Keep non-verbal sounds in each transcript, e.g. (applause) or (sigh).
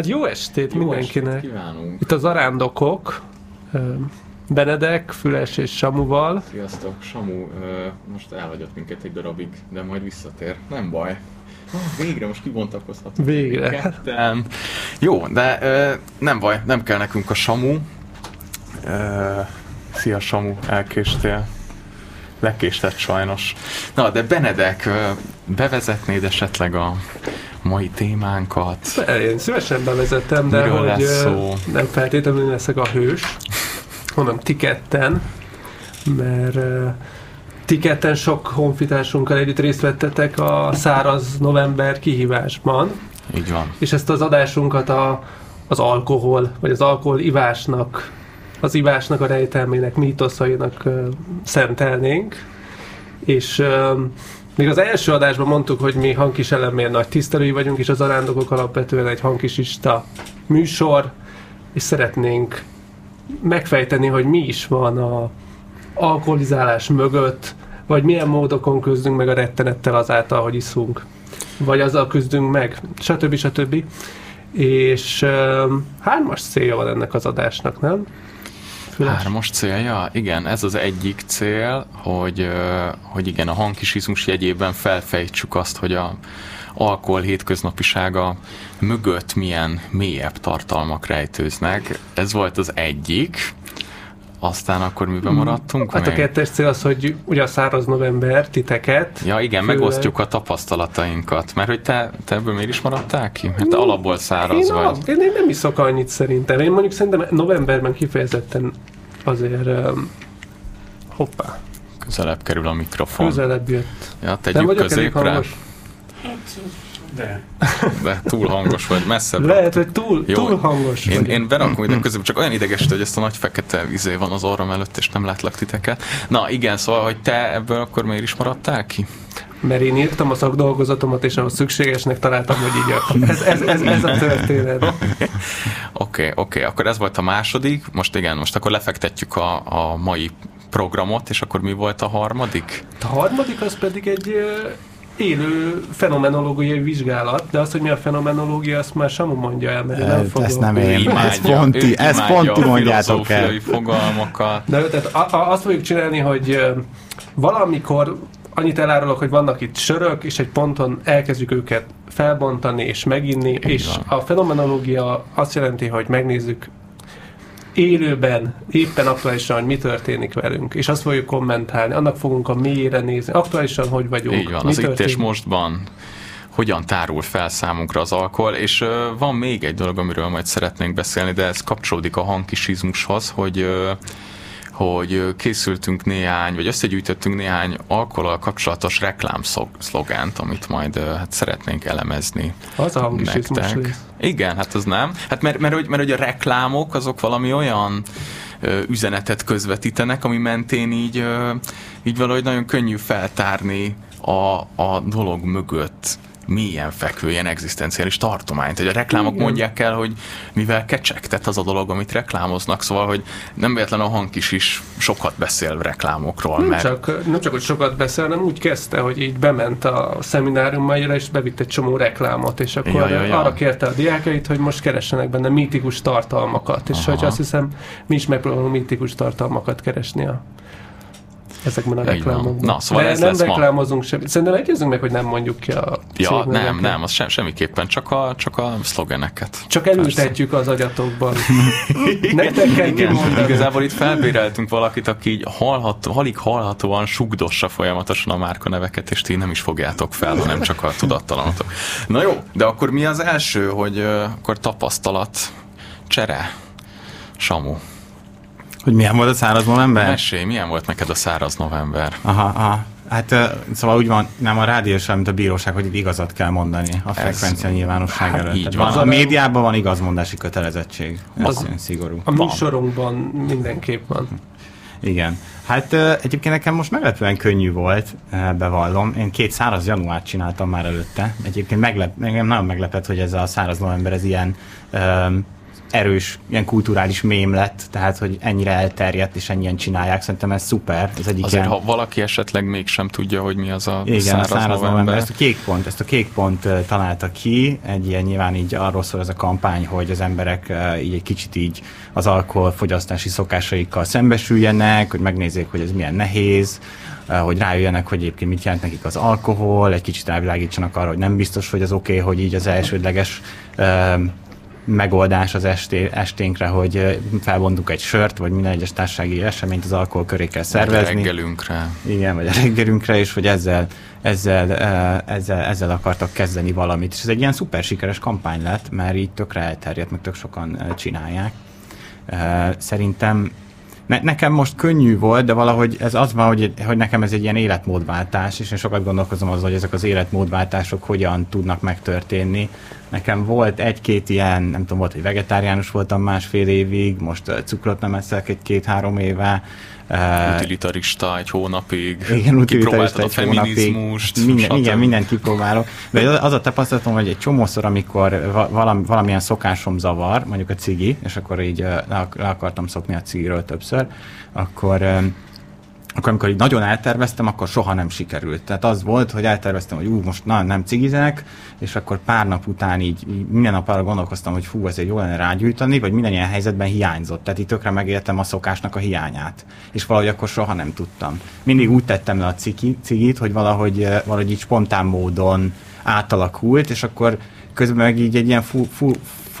Hát jó estét Jó mindenkinek. estét kívánunk! Itt az arándokok, Benedek, Füles és Samuval. Sziasztok, Samu, most elhagyott minket egy darabig, de majd visszatér. Nem baj. Végre most kibontakozhatunk. Végre. Ketten. Jó, de nem baj, nem kell nekünk a Samu. Szia Samu, elkéstél. Lekéstett sajnos. Na, de Benedek, bevezetnéd esetleg a mai témánkat? Én szívesen bevezetem, de Miről hogy lesz szó? nem feltétlenül leszek a hős, hanem ti ketten, mert ti ketten sok honfitársunkkal együtt részt vettetek a száraz november kihívásban, Így van. és ezt az adásunkat a, az alkohol, vagy az alkohol ivásnak, az ivásnak a rejtelmének, mítoszainak ö, szentelnénk. És ö, még az első adásban mondtuk, hogy mi hangkis elemén nagy tisztelői vagyunk, és az arándokok alapvetően egy hangkisista műsor, és szeretnénk megfejteni, hogy mi is van a alkoholizálás mögött, vagy milyen módokon küzdünk meg a rettenettel azáltal, hogy iszunk. Vagy azzal küzdünk meg, stb. stb. És um, hármas célja van ennek az adásnak, nem? Füles? Hármas célja? Igen, ez az egyik cél, hogy, hogy igen, a hangkisizmus jegyében felfejtsük azt, hogy a alkohol hétköznapisága mögött milyen mélyebb tartalmak rejtőznek. Ez volt az egyik. Aztán akkor miben maradtunk? Hát a még? kettes cél az, hogy ugye a száraz november titeket. Ja igen, Főleg- megosztjuk a tapasztalatainkat, mert hogy te, te ebből miért is maradtál ki? Mert te alapból száraz Én, vagy. a, én, én nem iszok annyit szerintem. Én mondjuk szerintem novemberben kifejezetten azért um, hoppá, Közelebb kerül a mikrofon. közelebb jött. Ja, tegyük vagyok elég középre, hangos. De. de túl hangos vagy, messzebb Lehet, hogy túl, Jó. túl hangos Én, vagyok. én berakom ide közben, csak olyan idegesítő, hogy ezt a nagy fekete izé van az orrom előtt, és nem látlak titeket. Na igen, szóval, hogy te ebből akkor miért is maradtál ki? Mert én írtam a szakdolgozatomat, és ahhoz szükségesnek találtam, hogy így jöttem. Ez, ez, ez, ez a (laughs) történet. Oké, okay, oké, okay. akkor ez volt a második. Most igen, most akkor lefektetjük a, a mai programot, és akkor mi volt a harmadik? A harmadik az pedig egy élő fenomenológiai vizsgálat, de az, hogy mi a fenomenológia, azt már Samu mondja el, mert nem Ez- fogom. ezt nem én. Ő- Ez pont ti- ő ezt imádja pont ti a mondjátok el. fogalmakat. De tehát a, a, azt fogjuk csinálni, hogy valamikor annyit elárulok, hogy vannak itt sörök, és egy ponton elkezdjük őket felbontani és meginni, és van. a fenomenológia azt jelenti, hogy megnézzük élőben, éppen aktuálisan, hogy mi történik velünk, és azt fogjuk kommentálni, annak fogunk a mélyére nézni, aktuálisan hogy vagyunk, Így van, mi az itt és történik. mostban hogyan tárul fel számunkra az alkohol, és ö, van még egy dolog, amiről majd szeretnénk beszélni, de ez kapcsolódik a hangkisizmushoz, hogy ö, hogy készültünk néhány, vagy összegyűjtöttünk néhány alkoholal kapcsolatos reklámszlogánt, amit majd hát szeretnénk elemezni Az a nektek. Igen, hát az nem. Hát mert, mert, hogy, mert hogy a reklámok azok valami olyan üzenetet közvetítenek, ami mentén így, így valahogy nagyon könnyű feltárni a, a dolog mögött mélyen fekvő ilyen egzisztenciális tartományt. Hogy a reklámok Igen. mondják el, hogy mivel kecsegtet az a dolog, amit reklámoznak, szóval, hogy nem véletlen a hangkis is sokat beszél reklámokról, Nem mert csak, nem csak, hogy sokat beszél, hanem úgy kezdte, hogy így bement a szemináriummaira, és bevitt egy csomó reklámot, és akkor Ja, ja, ja. arra kérte a diákait, hogy most keressenek benne mítikus tartalmakat, és Aha. hogy azt hiszem, mi is megpróbálunk mítikus tartalmakat keresni a ezekben a reklámokban. Na, szóval De ez nem lesz ma. reklámozunk semmit. Szerintem egyezünk meg, hogy nem mondjuk ki a Ja, nem, nem, az sem, semmiképpen, csak a, csak a szlogeneket. Csak elültetjük az agyatokban. (laughs) Nektek kell Igen, kimondani. igazából itt felbéreltünk valakit, aki így hallható, alig hallhatóan sugdossa folyamatosan a márka neveket, és ti nem is fogjátok fel, hanem csak a tudattalanatok. Na jó, de akkor mi az első, hogy uh, akkor tapasztalat csere? Samu, Hogy milyen volt a száraz november? mesélj, milyen volt neked a száraz november? Aha, aha. Hát szóval úgy van, nem a rádiós, mint a bíróság, hogy itt igazat kell mondani a frekvencia nyilvánosság hát előtt. így van. A médiában van igazmondási kötelezettség. Ez Az- szigorú. A műsorunkban mindenképp van. Igen. Hát egyébként nekem most meglepően könnyű volt, bevallom. Én két száraz januárt csináltam már előtte. Egyébként meglep, engem nagyon meglepett, hogy ez a száraz november ez ilyen ö, erős, ilyen kulturális mém lett, tehát hogy ennyire elterjedt és ennyien csinálják, szerintem ez szuper. Ez egyik Azért, ilyen... ha valaki esetleg mégsem tudja, hogy mi az a Igen, száraz, a száraz november. november. Ezt a kék pont, ezt a kék pont találta ki, egy ilyen nyilván így arról szól ez a kampány, hogy az emberek így egy kicsit így az alkoholfogyasztási szokásaikkal szembesüljenek, hogy megnézzék, hogy ez milyen nehéz, hogy rájöjjenek, hogy egyébként mit jelent nekik az alkohol, egy kicsit rávilágítsanak arra, hogy nem biztos, hogy az oké, okay, hogy így az elsődleges megoldás az esté, esténkre, hogy felbontunk egy sört, vagy minden egyes társasági eseményt az alkohol köré kell szervezni. Vagy a reggelünkre. Igen, vagy a reggelünkre, és hogy ezzel, ezzel, ezzel, ezzel akartak kezdeni valamit. És ez egy ilyen szuper sikeres kampány lett, mert így tökre elterjedt, meg tök sokan csinálják. Szerintem ne, nekem most könnyű volt, de valahogy ez az van, hogy, hogy nekem ez egy ilyen életmódváltás, és én sokat gondolkozom azon, hogy ezek az életmódváltások hogyan tudnak megtörténni. Nekem volt egy-két ilyen, nem tudom, volt, hogy vegetáriánus voltam másfél évig, most cukrot nem eszek egy-két-három éve, utilitarista egy hónapig, igen, utilitarista egy a feminizmust. Hónapig, minden, igen, mindent kipróbálok. De az a tapasztalatom, hogy egy csomószor, amikor valami, valamilyen szokásom zavar, mondjuk a cigi, és akkor így le akartam szokni a cigiről többször, akkor akkor amikor így nagyon elterveztem, akkor soha nem sikerült. Tehát az volt, hogy elterveztem, hogy ú, most na, nem cigizek, és akkor pár nap után így, így minden nap arra gondolkoztam, hogy fú, egy jó lenne rágyújtani, vagy minden ilyen helyzetben hiányzott. Tehát így tökre megértem a szokásnak a hiányát. És valahogy akkor soha nem tudtam. Mindig úgy tettem le a cigi, cigit, hogy valahogy, eh, valahogy így spontán módon átalakult, és akkor közben meg így egy ilyen fu, fu,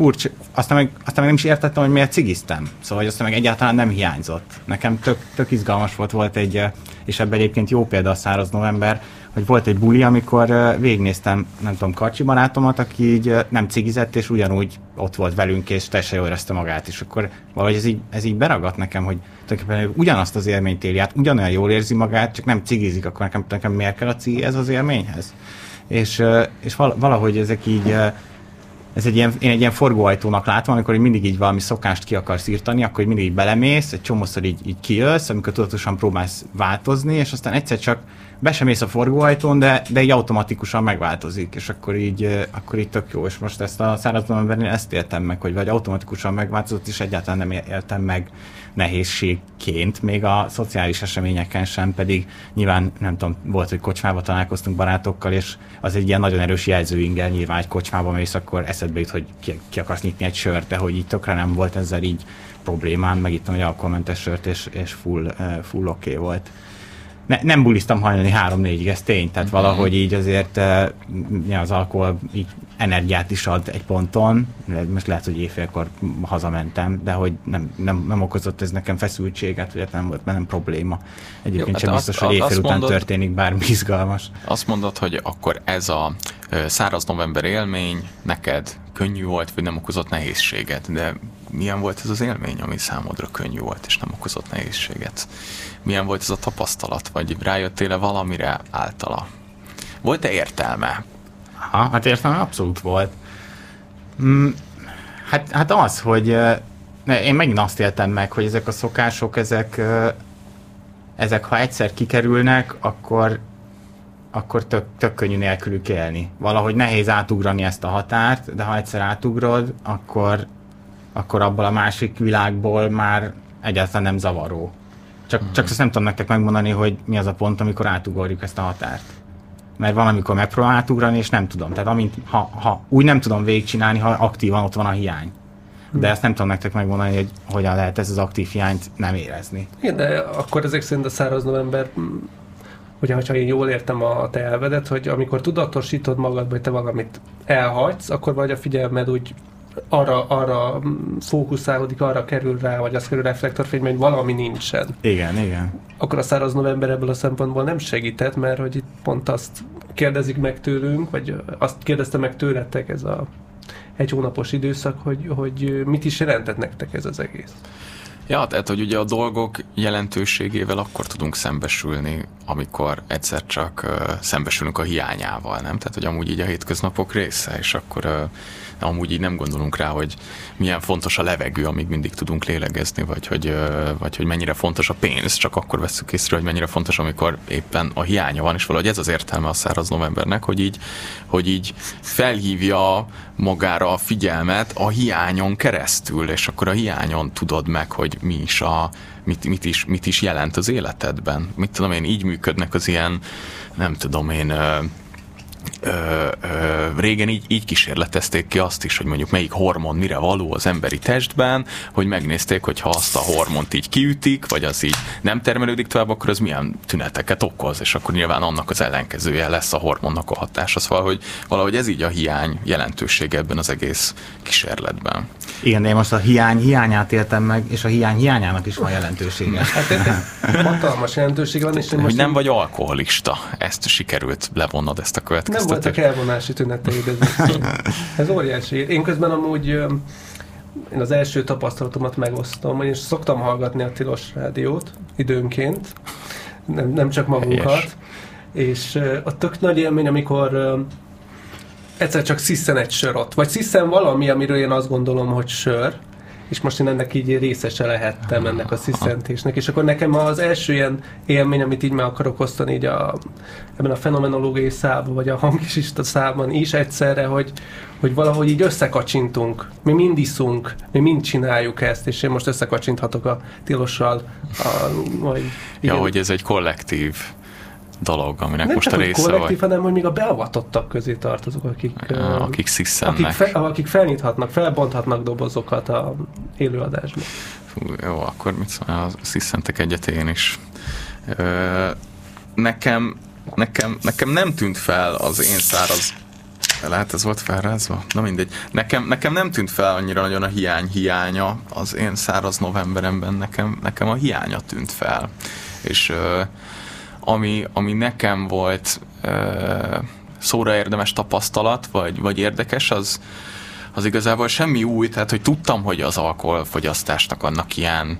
furcsa, aztán meg, aztán meg nem is értettem, hogy miért cigiztem. Szóval, hogy aztán meg egyáltalán nem hiányzott. Nekem tök, tök izgalmas volt, volt egy, és ebben egyébként jó példa a száraz november, hogy volt egy buli, amikor végignéztem, nem tudom, Karcsi barátomat, aki így nem cigizett, és ugyanúgy ott volt velünk, és teljesen jól érezte magát, és akkor valahogy ez így, ez így beragadt nekem, hogy tulajdonképpen ugyanazt az élményt éli át, ugyanolyan jól érzi magát, csak nem cigizik, akkor nekem, nekem miért kell a cigi ez az élményhez? És, és valahogy ezek így ez egy ilyen, én egy ilyen forgóajtónak látom, amikor mindig így valami szokást ki akarsz írtani, akkor mindig így belemész, egy csomószor így, így kijössz, amikor tudatosan próbálsz változni, és aztán egyszer csak be sem mész a forgóajtón, de, de így automatikusan megváltozik, és akkor így, akkor így tök jó. És most ezt a szárazban ezt értem meg, hogy vagy automatikusan megváltozott, és egyáltalán nem éltem meg nehézségként, még a szociális eseményeken sem, pedig nyilván nem tudom, volt, hogy kocsmába találkoztunk barátokkal, és az egy ilyen nagyon erős jelzőingel nyilván egy kocsmába mész, akkor eszedbe jut, hogy ki, ki akarsz nyitni egy sört, de hogy így tökre nem volt ezzel így problémám, itt egy alkoholmentes sört, és, és full, full oké okay volt ne, nem buliztam hajnali három-négyig, ez tény, tehát uh-huh. valahogy így azért uh, az alkohol így energiát is ad egy ponton, most lehet, hogy éjfélkor hazamentem, de hogy nem, nem, nem okozott ez nekem feszültséget, vagy hát nem volt bennem probléma. Egyébként Jó, sem hát biztos, azt, hogy éjfél után mondod, történik bármi izgalmas. Azt mondod, hogy akkor ez a száraz november élmény neked könnyű volt, vagy nem okozott nehézséget, de milyen volt ez az élmény, ami számodra könnyű volt, és nem okozott nehézséget? Milyen volt ez a tapasztalat, vagy rájöttél-e valamire általa? Volt-e értelme? Ha, hát értelme abszolút volt. Mm, hát, hát az, hogy ne, én megint azt éltem meg, hogy ezek a szokások, ezek, ezek ha egyszer kikerülnek, akkor akkor tök, tök könnyű nélkülük élni. Valahogy nehéz átugrani ezt a határt, de ha egyszer átugrod, akkor, akkor abból a másik világból már egyáltalán nem zavaró. Csak, mm. csak azt nem tudom nektek megmondani, hogy mi az a pont, amikor átugorjuk ezt a határt. Mert van, amikor megpróbálom átugrani, és nem tudom. Tehát amint, ha, ha úgy nem tudom végigcsinálni, ha aktívan ott van a hiány. De ezt nem tudom nektek megmondani, hogy hogyan lehet ez az aktív hiányt nem érezni. Igen, de akkor ezek szerint a száraz november hogyha ha én jól értem a te elvedet, hogy amikor tudatosítod magad, hogy te valamit elhagysz, akkor vagy a figyelmed úgy arra, arra fókuszálódik, arra kerül rá, vagy az kerül reflektorfény, hogy valami nincsen. Igen, igen. Akkor a száraz november ebből a szempontból nem segített, mert hogy itt pont azt kérdezik meg tőlünk, vagy azt kérdezte meg tőletek ez a egy hónapos időszak, hogy, hogy mit is jelentett nektek ez az egész. Ja, tehát hogy ugye a dolgok jelentőségével akkor tudunk szembesülni, amikor egyszer csak uh, szembesülünk a hiányával, nem? Tehát, hogy amúgy így a hétköznapok része, és akkor uh, amúgy így nem gondolunk rá, hogy milyen fontos a levegő, amíg mindig tudunk lélegezni, vagy hogy, vagy hogy mennyire fontos a pénz, csak akkor veszük észre, hogy mennyire fontos, amikor éppen a hiánya van, és valahogy ez az értelme a száraz novembernek, hogy így, hogy így felhívja magára a figyelmet a hiányon keresztül, és akkor a hiányon tudod meg, hogy mi is a, mit, mit, is, mit is jelent az életedben. Mit tudom én, így működnek az ilyen, nem tudom én, ö, ö, régen így, így kísérletezték ki azt is, hogy mondjuk melyik hormon mire való az emberi testben, hogy megnézték, hogy ha azt a hormont így kiütik, vagy az így nem termelődik tovább, akkor az milyen tüneteket okoz, és akkor nyilván annak az ellenkezője lesz a hormonnak a hatása. Szóval, hogy valahogy ez így a hiány jelentősége ebben az egész kísérletben. Igen, de én most a hiány hiányát éltem meg, és a hiány hiányának is van jelentősége. Hát hatalmas jelentősége van, és én most... Hogy nem vagy alkoholista, ezt sikerült levonnod ezt a következtetet. Voltak elvonási tüneteid, ez, ez óriási. Én közben amúgy én az első tapasztalatomat megosztom, én szoktam hallgatni a Tilos Rádiót időnként, nem, nem csak magunkat, Helyes. és a tök nagy élmény, amikor egyszer csak sziszen egy sör ott, vagy sziszen valami, amiről én azt gondolom, hogy sör, és most én ennek így részese lehettem ennek a sziszentésnek, és akkor nekem az első ilyen élmény, amit így meg akarok osztani így a, ebben a fenomenológiai szában, vagy a hangkisista szában is egyszerre, hogy, hogy valahogy így összekacsintunk, mi mind iszunk, mi mind csináljuk ezt, és én most összekacsinthatok a tilossal. A, vagy, igen. Ja, hogy ez egy kollektív dolog, aminek nem most csak a része kollektív, vagy. hanem hogy még a beavatottak közé tartozok, akik, akik Akik, fe, akik felnyithatnak, felbonthatnak dobozokat a élőadásban. Fú, jó, akkor mit szól, sziszentek egyet én is. Ö, nekem, nekem, nekem nem tűnt fel az én száraz lehet ez volt felrázva? Na mindegy. Nekem, nekem nem tűnt fel annyira nagyon a hiány hiánya az én száraz novemberemben, nekem, nekem a hiánya tűnt fel. És ö, ami, ami nekem volt szóra érdemes tapasztalat, vagy, vagy érdekes, az, az igazából semmi új, tehát hogy tudtam, hogy az alkoholfogyasztásnak annak ilyen,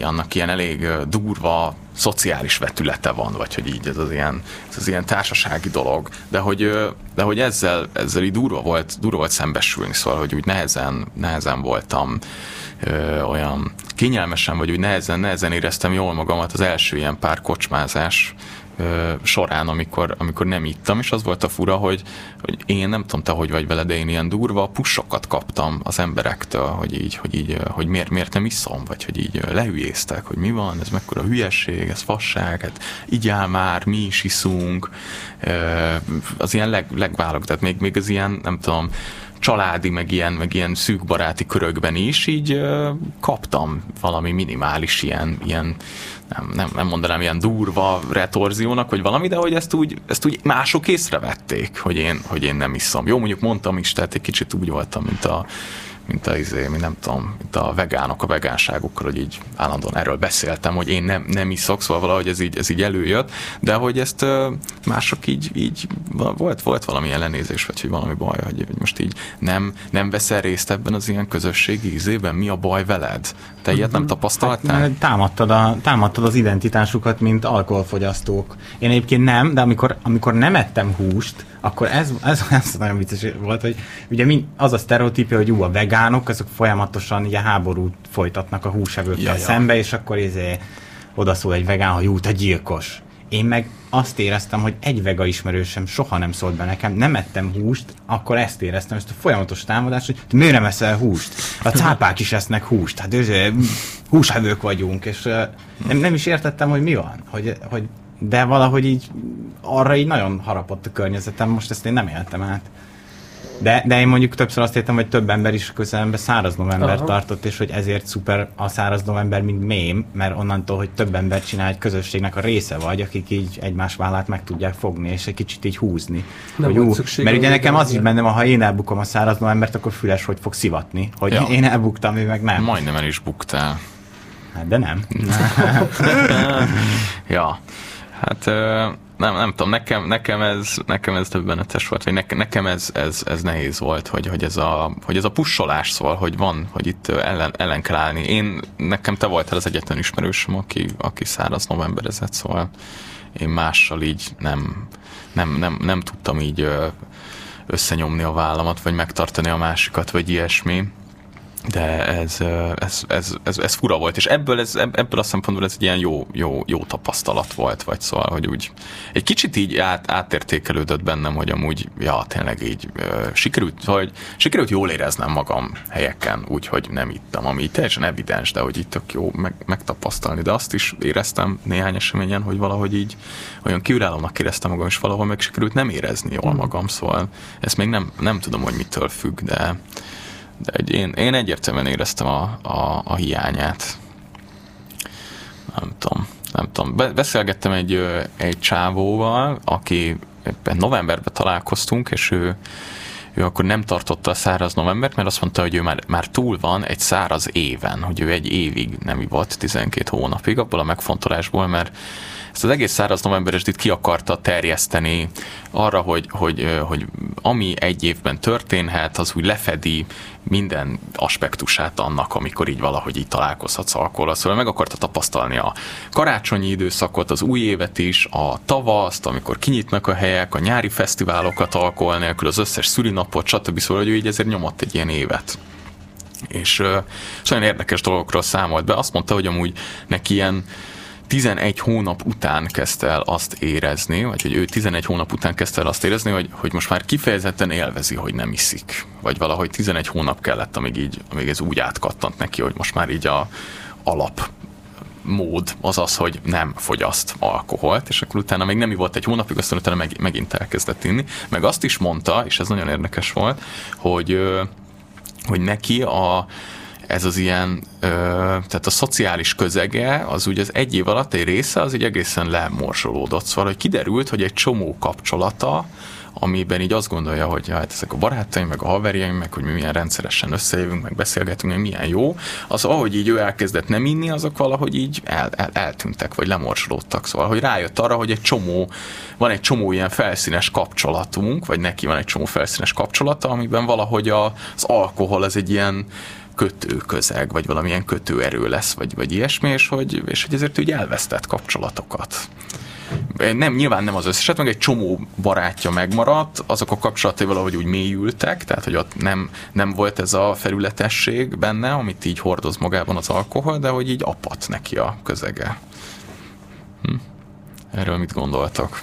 annak ilyen elég durva szociális vetülete van, vagy hogy így ez az ilyen, ez az ilyen társasági dolog, de hogy, de hogy ezzel, ezzel így durva volt, durva volt szembesülni, szóval, hogy úgy nehezen, nehezen voltam ö, olyan kényelmesen, vagy úgy nehezen, nehezen éreztem jól magamat az első ilyen pár kocsmázás ö, során, amikor, amikor nem ittam, és az volt a fura, hogy, hogy én nem tudom te, hogy vagy vele, de én ilyen durva pusokat kaptam az emberektől, hogy így, hogy így, hogy miért, miért nem iszom, vagy hogy így lehülyéztek, hogy mi van, ez mekkora hülyeség, ez fasság, hát áll már, mi is iszunk, az ilyen leg, legválog, tehát még, még az ilyen, nem tudom, családi, meg ilyen, meg ilyen szűk baráti körökben is így kaptam valami minimális ilyen, ilyen nem, nem, nem mondanám ilyen durva retorziónak, vagy valami, de hogy ezt úgy, ezt úgy mások észrevették, hogy én, hogy én nem iszom. Jó, mondjuk mondtam is, tehát egy kicsit úgy voltam, mint a mint a, izé, mi nem tudom, mint a vegánok a vegánságukkal, hogy így állandóan erről beszéltem, hogy én nem, nem iszok, szóval valahogy ez így, ez így előjött, de hogy ezt mások így, így volt, volt valami ellenézés, vagy hogy valami baj, hogy most így nem, nem veszel részt ebben az ilyen közösségi ízében, mi a baj veled? Te ilyet nem mhm. tapasztaltál? Hát, támadtad, a, támadtad az identitásukat, mint alkoholfogyasztók. Én egyébként nem, de amikor, amikor nem ettem húst, akkor ez, ez, (laughs) ez nagyon vicces volt, hogy ugye mind, az a sztereotípia, hogy ú, a vegánok, azok folyamatosan ilyen háborút folytatnak a húsevőkkel ja, szembe, ja. és akkor izé, odaszól egy vegán, hogy ú, te gyilkos. Én meg azt éreztem, hogy egy vega ismerősem soha nem szólt be nekem, nem ettem húst, akkor ezt éreztem, ezt a folyamatos támadást, hogy miért nem eszel húst? A cápák is esznek húst, hát őzé, húsevők vagyunk, és nem, nem is értettem, hogy mi van, hogy, hogy de valahogy így arra így nagyon harapott a környezetem, most ezt én nem éltem át. De, de én mondjuk többször azt értem, hogy több ember is közelemben száraz november Aha. tartott, és hogy ezért szuper a száraz november, mint mém, mert onnantól, hogy több ember csinál egy közösségnek a része vagy, akik így egymás vállát meg tudják fogni, és egy kicsit így húzni. Nem hogy, ú, mert ugye nekem az is bennem, ha én elbukom a száraz novembert, akkor füles, hogy fog szivatni. Hogy ja. én elbuktam, ő meg nem. Majdnem el is buktál. Hát de nem. (laughs) ja. Hát nem, nem tudom, nekem, nekem, ez, nekem ez döbbenetes volt, vagy nekem ez, ez, ez, nehéz volt, hogy, hogy, ez a, hogy ez a pussolás szól, hogy van, hogy itt ellen, ellen kell állni. Én, nekem te voltál az egyetlen ismerősöm, aki, aki száraz novemberezett, szóval én mással így nem, nem, nem, nem tudtam így összenyomni a vállamat, vagy megtartani a másikat, vagy ilyesmi de ez, ez, ez, ez, ez fura volt, és ebből, ez, ebből a szempontból ez egy ilyen jó, jó, jó tapasztalat volt, vagy szóval, hogy úgy egy kicsit így át, átértékelődött bennem, hogy amúgy, ja, tényleg így sikerült, vagy sikerült jól éreznem magam helyeken, úgyhogy nem ittam, ami teljesen evidens, de hogy itt tök jó meg, megtapasztalni, de azt is éreztem néhány eseményen, hogy valahogy így olyan kiürálónak éreztem magam, és valahol meg sikerült nem érezni jól hmm. magam, szóval ezt még nem, nem tudom, hogy mitől függ, de de egy, én, én egyértelműen éreztem a, a, a hiányát. Nem tudom, nem tudom. Be, beszélgettem egy, egy csávóval, aki novemberben találkoztunk, és ő, ő akkor nem tartotta a száraz novembert, mert azt mondta, hogy ő már, már túl van egy száraz éven, hogy ő egy évig nem ivott, 12 hónapig, abból a megfontolásból, mert ezt az egész száraz novemberesdit ki akarta terjeszteni arra, hogy, hogy, hogy ami egy évben történhet, az úgy lefedi minden aspektusát annak, amikor így valahogy így találkozhatsz alkoholra. Szóval meg akarta tapasztalni a karácsonyi időszakot, az új évet is, a tavaszt, amikor kinyitnak a helyek, a nyári fesztiválokat alkohol nélkül, az összes szülinapot, stb. Szóval, hogy ő így ezért nyomott egy ilyen évet és, és olyan érdekes dolgokról számolt be. Azt mondta, hogy amúgy neki ilyen 11 hónap után kezdte el azt érezni, vagy hogy ő 11 hónap után kezdte el azt érezni, hogy, hogy most már kifejezetten élvezi, hogy nem iszik. Vagy valahogy 11 hónap kellett, amíg, így, amíg ez úgy átkattant neki, hogy most már így a alap mód az az, hogy nem fogyaszt alkoholt, és akkor utána még nem volt egy hónapig, aztán utána meg, megint elkezdett inni. Meg azt is mondta, és ez nagyon érdekes volt, hogy, hogy neki a, ez az ilyen, ö, tehát a szociális közege, az ugye az egy év alatt egy része, az így egészen lemorzsolódott. Szóval, hogy kiderült, hogy egy csomó kapcsolata, amiben így azt gondolja, hogy hát ezek a barátaim, meg a haverjaim, meg hogy mi milyen rendszeresen összejövünk, meg beszélgetünk, meg milyen jó, az ahogy így ő elkezdett nem inni, azok valahogy így el, el, eltűntek, vagy lemorsolódtak. Szóval, hogy rájött arra, hogy egy csomó, van egy csomó ilyen felszínes kapcsolatunk, vagy neki van egy csomó felszínes kapcsolata, amiben valahogy a, az alkohol az egy ilyen kötőközeg, vagy valamilyen kötőerő lesz, vagy, vagy ilyesmi, és hogy, és hogy ezért úgy elvesztett kapcsolatokat. Nem, nyilván nem az összeset, meg egy csomó barátja megmaradt, azok a kapcsolatai valahogy úgy mélyültek, tehát hogy ott nem, nem volt ez a felületesség benne, amit így hordoz magában az alkohol, de hogy így apat neki a közege. Hm. Erről mit gondoltak?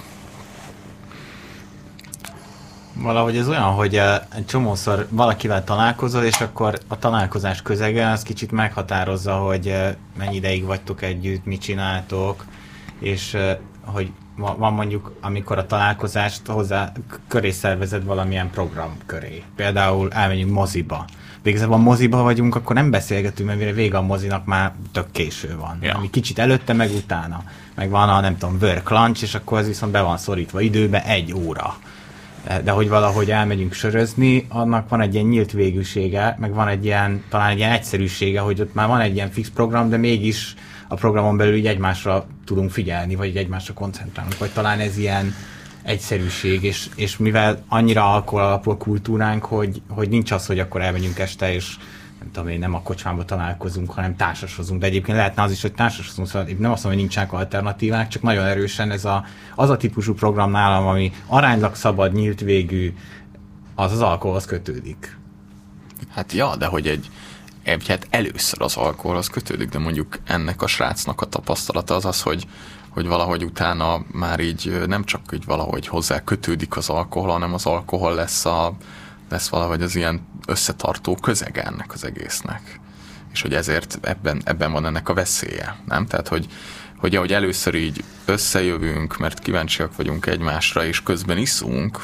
Valahogy ez olyan, hogy eh, egy csomószor valakivel találkozol, és akkor a találkozás közege az kicsit meghatározza, hogy eh, mennyi ideig vagytok együtt, mit csináltok, és eh, hogy van mondjuk, amikor a találkozást hozzá köré szervezed valamilyen program köré. Például elmegyünk moziba. Végzőben a moziba vagyunk, akkor nem beszélgetünk, mert mire vége a mozinak már tök késő van. Ja. Ami kicsit előtte, meg utána. Meg van a, nem tudom, work lunch, és akkor az viszont be van szorítva időbe egy óra de hogy valahogy elmegyünk sörözni, annak van egy ilyen nyílt végűsége, meg van egy ilyen, talán egy ilyen egyszerűsége, hogy ott már van egy ilyen fix program, de mégis a programon belül így egymásra tudunk figyelni, vagy egymásra koncentrálunk, vagy talán ez ilyen egyszerűség, és, és mivel annyira alkohol alapú a kultúránk, hogy, hogy nincs az, hogy akkor elmegyünk este, és nem tudom nem a kocsmába találkozunk, hanem társasozunk. De egyébként lehetne az is, hogy társasozunk, szóval nem azt mondom, hogy nincsenek alternatívák, csak nagyon erősen ez a, az a típusú program nálam, ami aránylag szabad, nyílt végű, az az alkoholhoz kötődik. Hát ja, de hogy egy, egy hát először az alkoholhoz kötődik, de mondjuk ennek a srácnak a tapasztalata az az, hogy, hogy valahogy utána már így nem csak így valahogy hozzá kötődik az alkohol, hanem az alkohol lesz a, lesz valahogy az ilyen összetartó közege ennek az egésznek. És hogy ezért ebben, ebben van ennek a veszélye, nem? Tehát, hogy, hogy ahogy először így összejövünk, mert kíváncsiak vagyunk egymásra, és közben iszunk,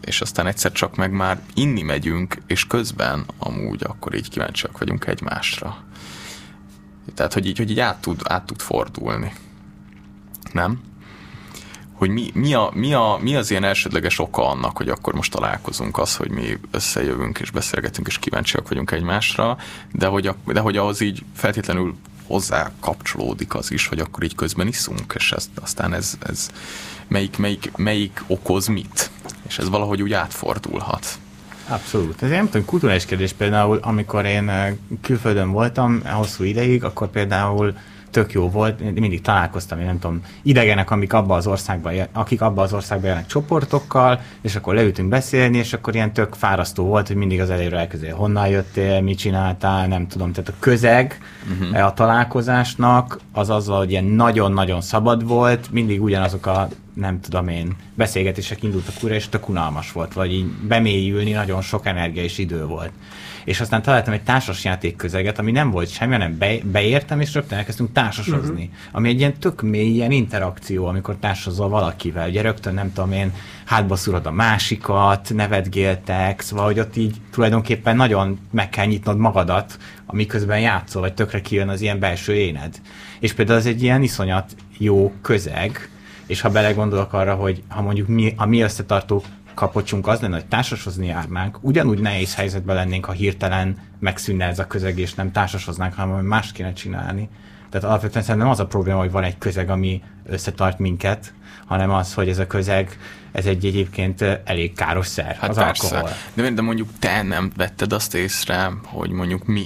és aztán egyszer csak meg már inni megyünk, és közben amúgy akkor így kíváncsiak vagyunk egymásra. Tehát, hogy így, hogy így át, tud, át tud fordulni. Nem? Hogy mi, mi, a, mi, a, mi az ilyen elsődleges oka annak, hogy akkor most találkozunk az, hogy mi összejövünk és beszélgetünk és kíváncsiak vagyunk egymásra, de hogy, a, de hogy ahhoz így feltétlenül hozzá kapcsolódik az is, hogy akkor így közben iszunk, és ezt, aztán ez, ez melyik, melyik, melyik okoz mit. És ez valahogy úgy átfordulhat. Abszolút. Ez nem tudom, kulturális kérdés például, amikor én külföldön voltam hosszú ideig, akkor például tök jó volt, mindig találkoztam, én nem tudom, idegenek, amik abba az országban, akik abba az országban jönnek csoportokkal, és akkor leültünk beszélni, és akkor ilyen tök fárasztó volt, hogy mindig az elejéről elkezdél, honnan jöttél, mit csináltál, nem tudom, tehát a közeg uh-huh. a találkozásnak az azzal, hogy ilyen nagyon-nagyon szabad volt, mindig ugyanazok a nem tudom én, beszélgetések indultak újra, és tök unalmas volt, vagy így bemélyülni nagyon sok energia és idő volt és aztán találtam egy társasjáték közeget, ami nem volt semmi, hanem be, beértem, és rögtön elkezdtünk társasozni. Uh-huh. Ami egy ilyen tök mély ilyen interakció, amikor társazol valakivel. Ugye rögtön nem tudom én, hátba szurod a másikat, nevetgéltek, szóval, hogy ott így tulajdonképpen nagyon meg kell nyitnod magadat, amiközben játszol, vagy tökre kijön az ilyen belső éned. És például ez egy ilyen iszonyat jó közeg, és ha belegondolok arra, hogy ha mondjuk mi, a mi összetartó kapocsunk az lenne, hogy társasozni járnánk, ugyanúgy nehéz helyzetben lennénk, ha hirtelen megszűnne ez a közeg, és nem társasoznánk, hanem más kéne csinálni. Tehát alapvetően szerintem az a probléma, hogy van egy közeg, ami összetart minket, hanem az, hogy ez a közeg, ez egy egyébként elég káros szer, hát az persze. alkohol. De, de mondjuk te nem vetted azt észre, hogy mondjuk mi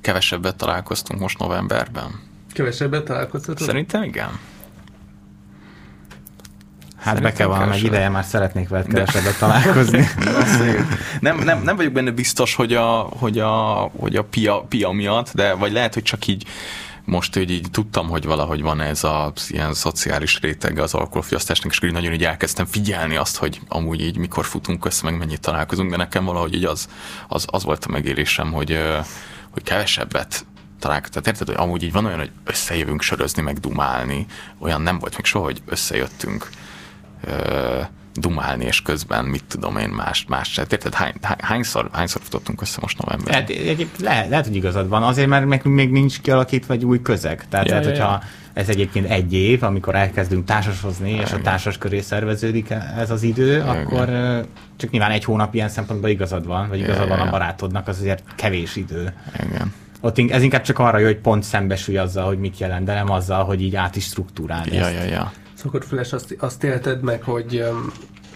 kevesebbet találkoztunk most novemberben? Kevesebbet találkoztatok? Szerintem igen. Hát be kell valami egy ideje, már szeretnék veled kevesebbet találkozni. (laughs) nem, nem, nem vagyok benne biztos, hogy a, hogy a, hogy a pia, pia miatt, de vagy lehet, hogy csak így most hogy így tudtam, hogy valahogy van ez a ilyen szociális rétege az alkoholfogyasztásnak, és nagyon így elkezdtem figyelni azt, hogy amúgy így mikor futunk össze, meg mennyit találkozunk, de nekem valahogy így az, az, az volt a megélésem, hogy, hogy kevesebbet találkozunk. Tehát érted, hogy amúgy így van olyan, hogy összejövünk sörözni, meg dumálni, olyan nem volt még soha, hogy összejöttünk dumálni, és közben mit tudom én más, más tehát érted, hány, hányszor, hányszor futottunk össze most novemberben? Hát, egyébként lehet, lehet, hogy igazad van, azért, mert nekünk még nincs kialakítva egy új közeg. Tehát, ja, lehet, ja, hogyha ja. ez egyébként egy év, amikor elkezdünk társasozni, ja, és a társas köré szerveződik ez az idő, ja, akkor ja. csak nyilván egy hónap ilyen szempontból igazad van, vagy igazad ja, van ja. a barátodnak, az azért kevés idő. Igen. Ott ez inkább csak arra jó, hogy pont szembesülj azzal, hogy mit jelent, de nem azzal, hogy így át is struktúrálni ja, ezt. Ja, ja. Szóval Füles, azt, azt élted meg, hogy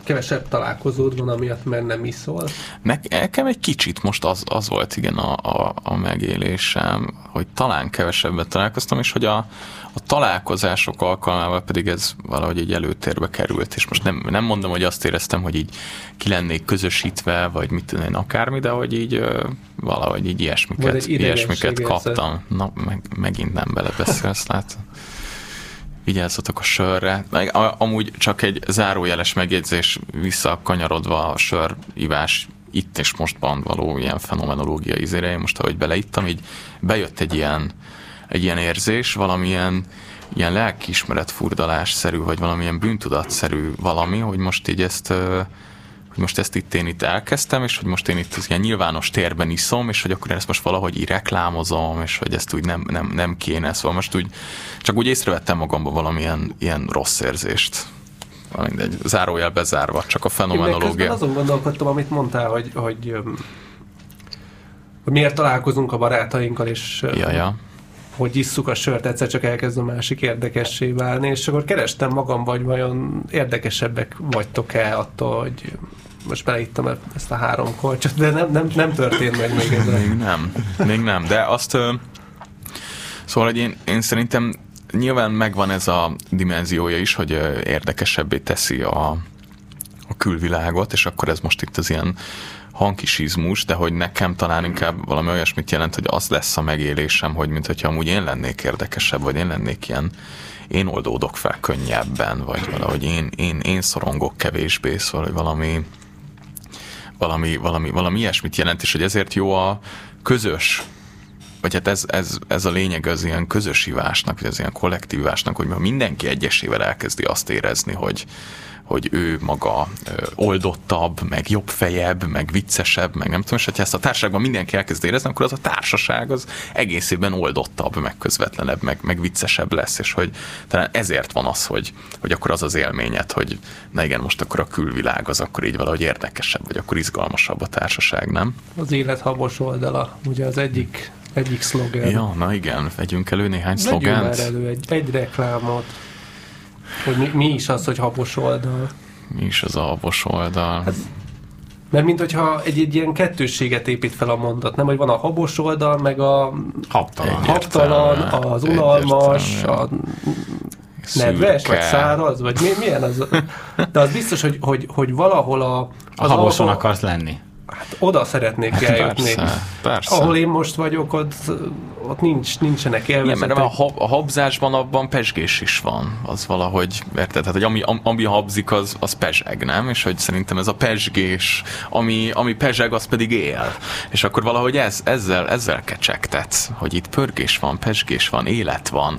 kevesebb találkozód van, amiatt mert nem iszol? Nekem egy kicsit most az, az volt igen a, a, a megélésem, hogy talán kevesebbet találkoztam, és hogy a, a találkozások alkalmával pedig ez valahogy egy előtérbe került, és most nem, nem mondom, hogy azt éreztem, hogy így ki lennék közösítve, vagy mit tudom én, akármi, de hogy így valahogy így ilyesmiket, ilyesmiket kaptam. Na, meg, megint nem belebeszélsz, látod vigyázzatok a sörre. Meg, amúgy csak egy zárójeles megjegyzés visszakanyarodva a sör ivás itt és mostban való ilyen fenomenológia izére. Én most, ahogy beleittam, így bejött egy ilyen, egy ilyen érzés, valamilyen ilyen lelkiismeret furdalásszerű, vagy valamilyen bűntudatszerű valami, hogy most így ezt hogy most ezt itt én itt elkezdtem, és hogy most én itt az ilyen nyilvános térben iszom, és hogy akkor ezt most valahogy így reklámozom, és hogy ezt úgy nem, nem, nem kéne. Szóval most úgy, csak úgy észrevettem magamban valamilyen ilyen rossz érzést. Mindegy, zárójel bezárva, csak a fenomenológia. Én azon gondolkodtam, amit mondtál, hogy, hogy, hogy miért találkozunk a barátainkkal, és ja, ja hogy isszuk a sört, egyszer csak elkezd a másik érdekessé válni, és akkor kerestem magam, vagy vajon érdekesebbek vagytok-e attól, hogy most beleittem ezt a három kolcsot, de nem, nem, nem történt meg még ez. Még nem, még nem, de azt szóval, hogy én, én szerintem nyilván megvan ez a dimenziója is, hogy érdekesebbé teszi a, a külvilágot, és akkor ez most itt az ilyen hankisizmus, de hogy nekem talán inkább valami olyasmit jelent, hogy az lesz a megélésem, hogy mint hogyha amúgy én lennék érdekesebb, vagy én lennék ilyen, én oldódok fel könnyebben, vagy valahogy én, én, én szorongok kevésbé, szóval valami, valami, valami, valami ilyesmit jelent, és hogy ezért jó a közös vagy hát ez, ez, ez a lényeg az ilyen közösívásnak, vagy az ilyen kollektívásnak, hogy mindenki egyesével elkezdi azt érezni, hogy, hogy ő maga oldottabb, meg jobb fejebb, meg viccesebb, meg nem tudom, és ha ezt a társaságban mindenki elkezd érezni, akkor az a társaság az egészében oldottabb, meg közvetlenebb, meg, meg viccesebb lesz, és hogy talán ezért van az, hogy, hogy akkor az az élményed, hogy na igen, most akkor a külvilág az akkor így valahogy érdekesebb, vagy akkor izgalmasabb a társaság, nem? Az élet habos oldala, ugye az egyik egyik szlogen. Ja, na igen, vegyünk elő néhány szlogent. Vegyünk elő egy, egy reklámot. Hogy mi, mi is az, hogy habos oldal? Mi is az a habos oldal? Hát, mert mint hogyha egy, egy ilyen kettősséget épít fel a mondat, nem, hogy van a habos oldal, meg a habtalan, habtalan az unalmas, a nedves, vagy száraz, vagy mi, milyen az? De az biztos, hogy, hogy, hogy valahol a... Az a haboson alapon, akarsz lenni. Hát oda szeretnék hát eljutni. Persze, persze. Ahol én most vagyok, ott, ott nincs, nincsenek élvezetek. Igen, mert a, hab, a habzásban abban pesgés is van. Az valahogy, érted? Tehát, hogy ami, ami habzik, az, az pezseg, nem? És hogy szerintem ez a pesgés, ami, ami pezseg, az pedig él. És akkor valahogy ez, ezzel, ezzel kecsegtetsz, hogy itt pörgés van, pesgés van, élet van.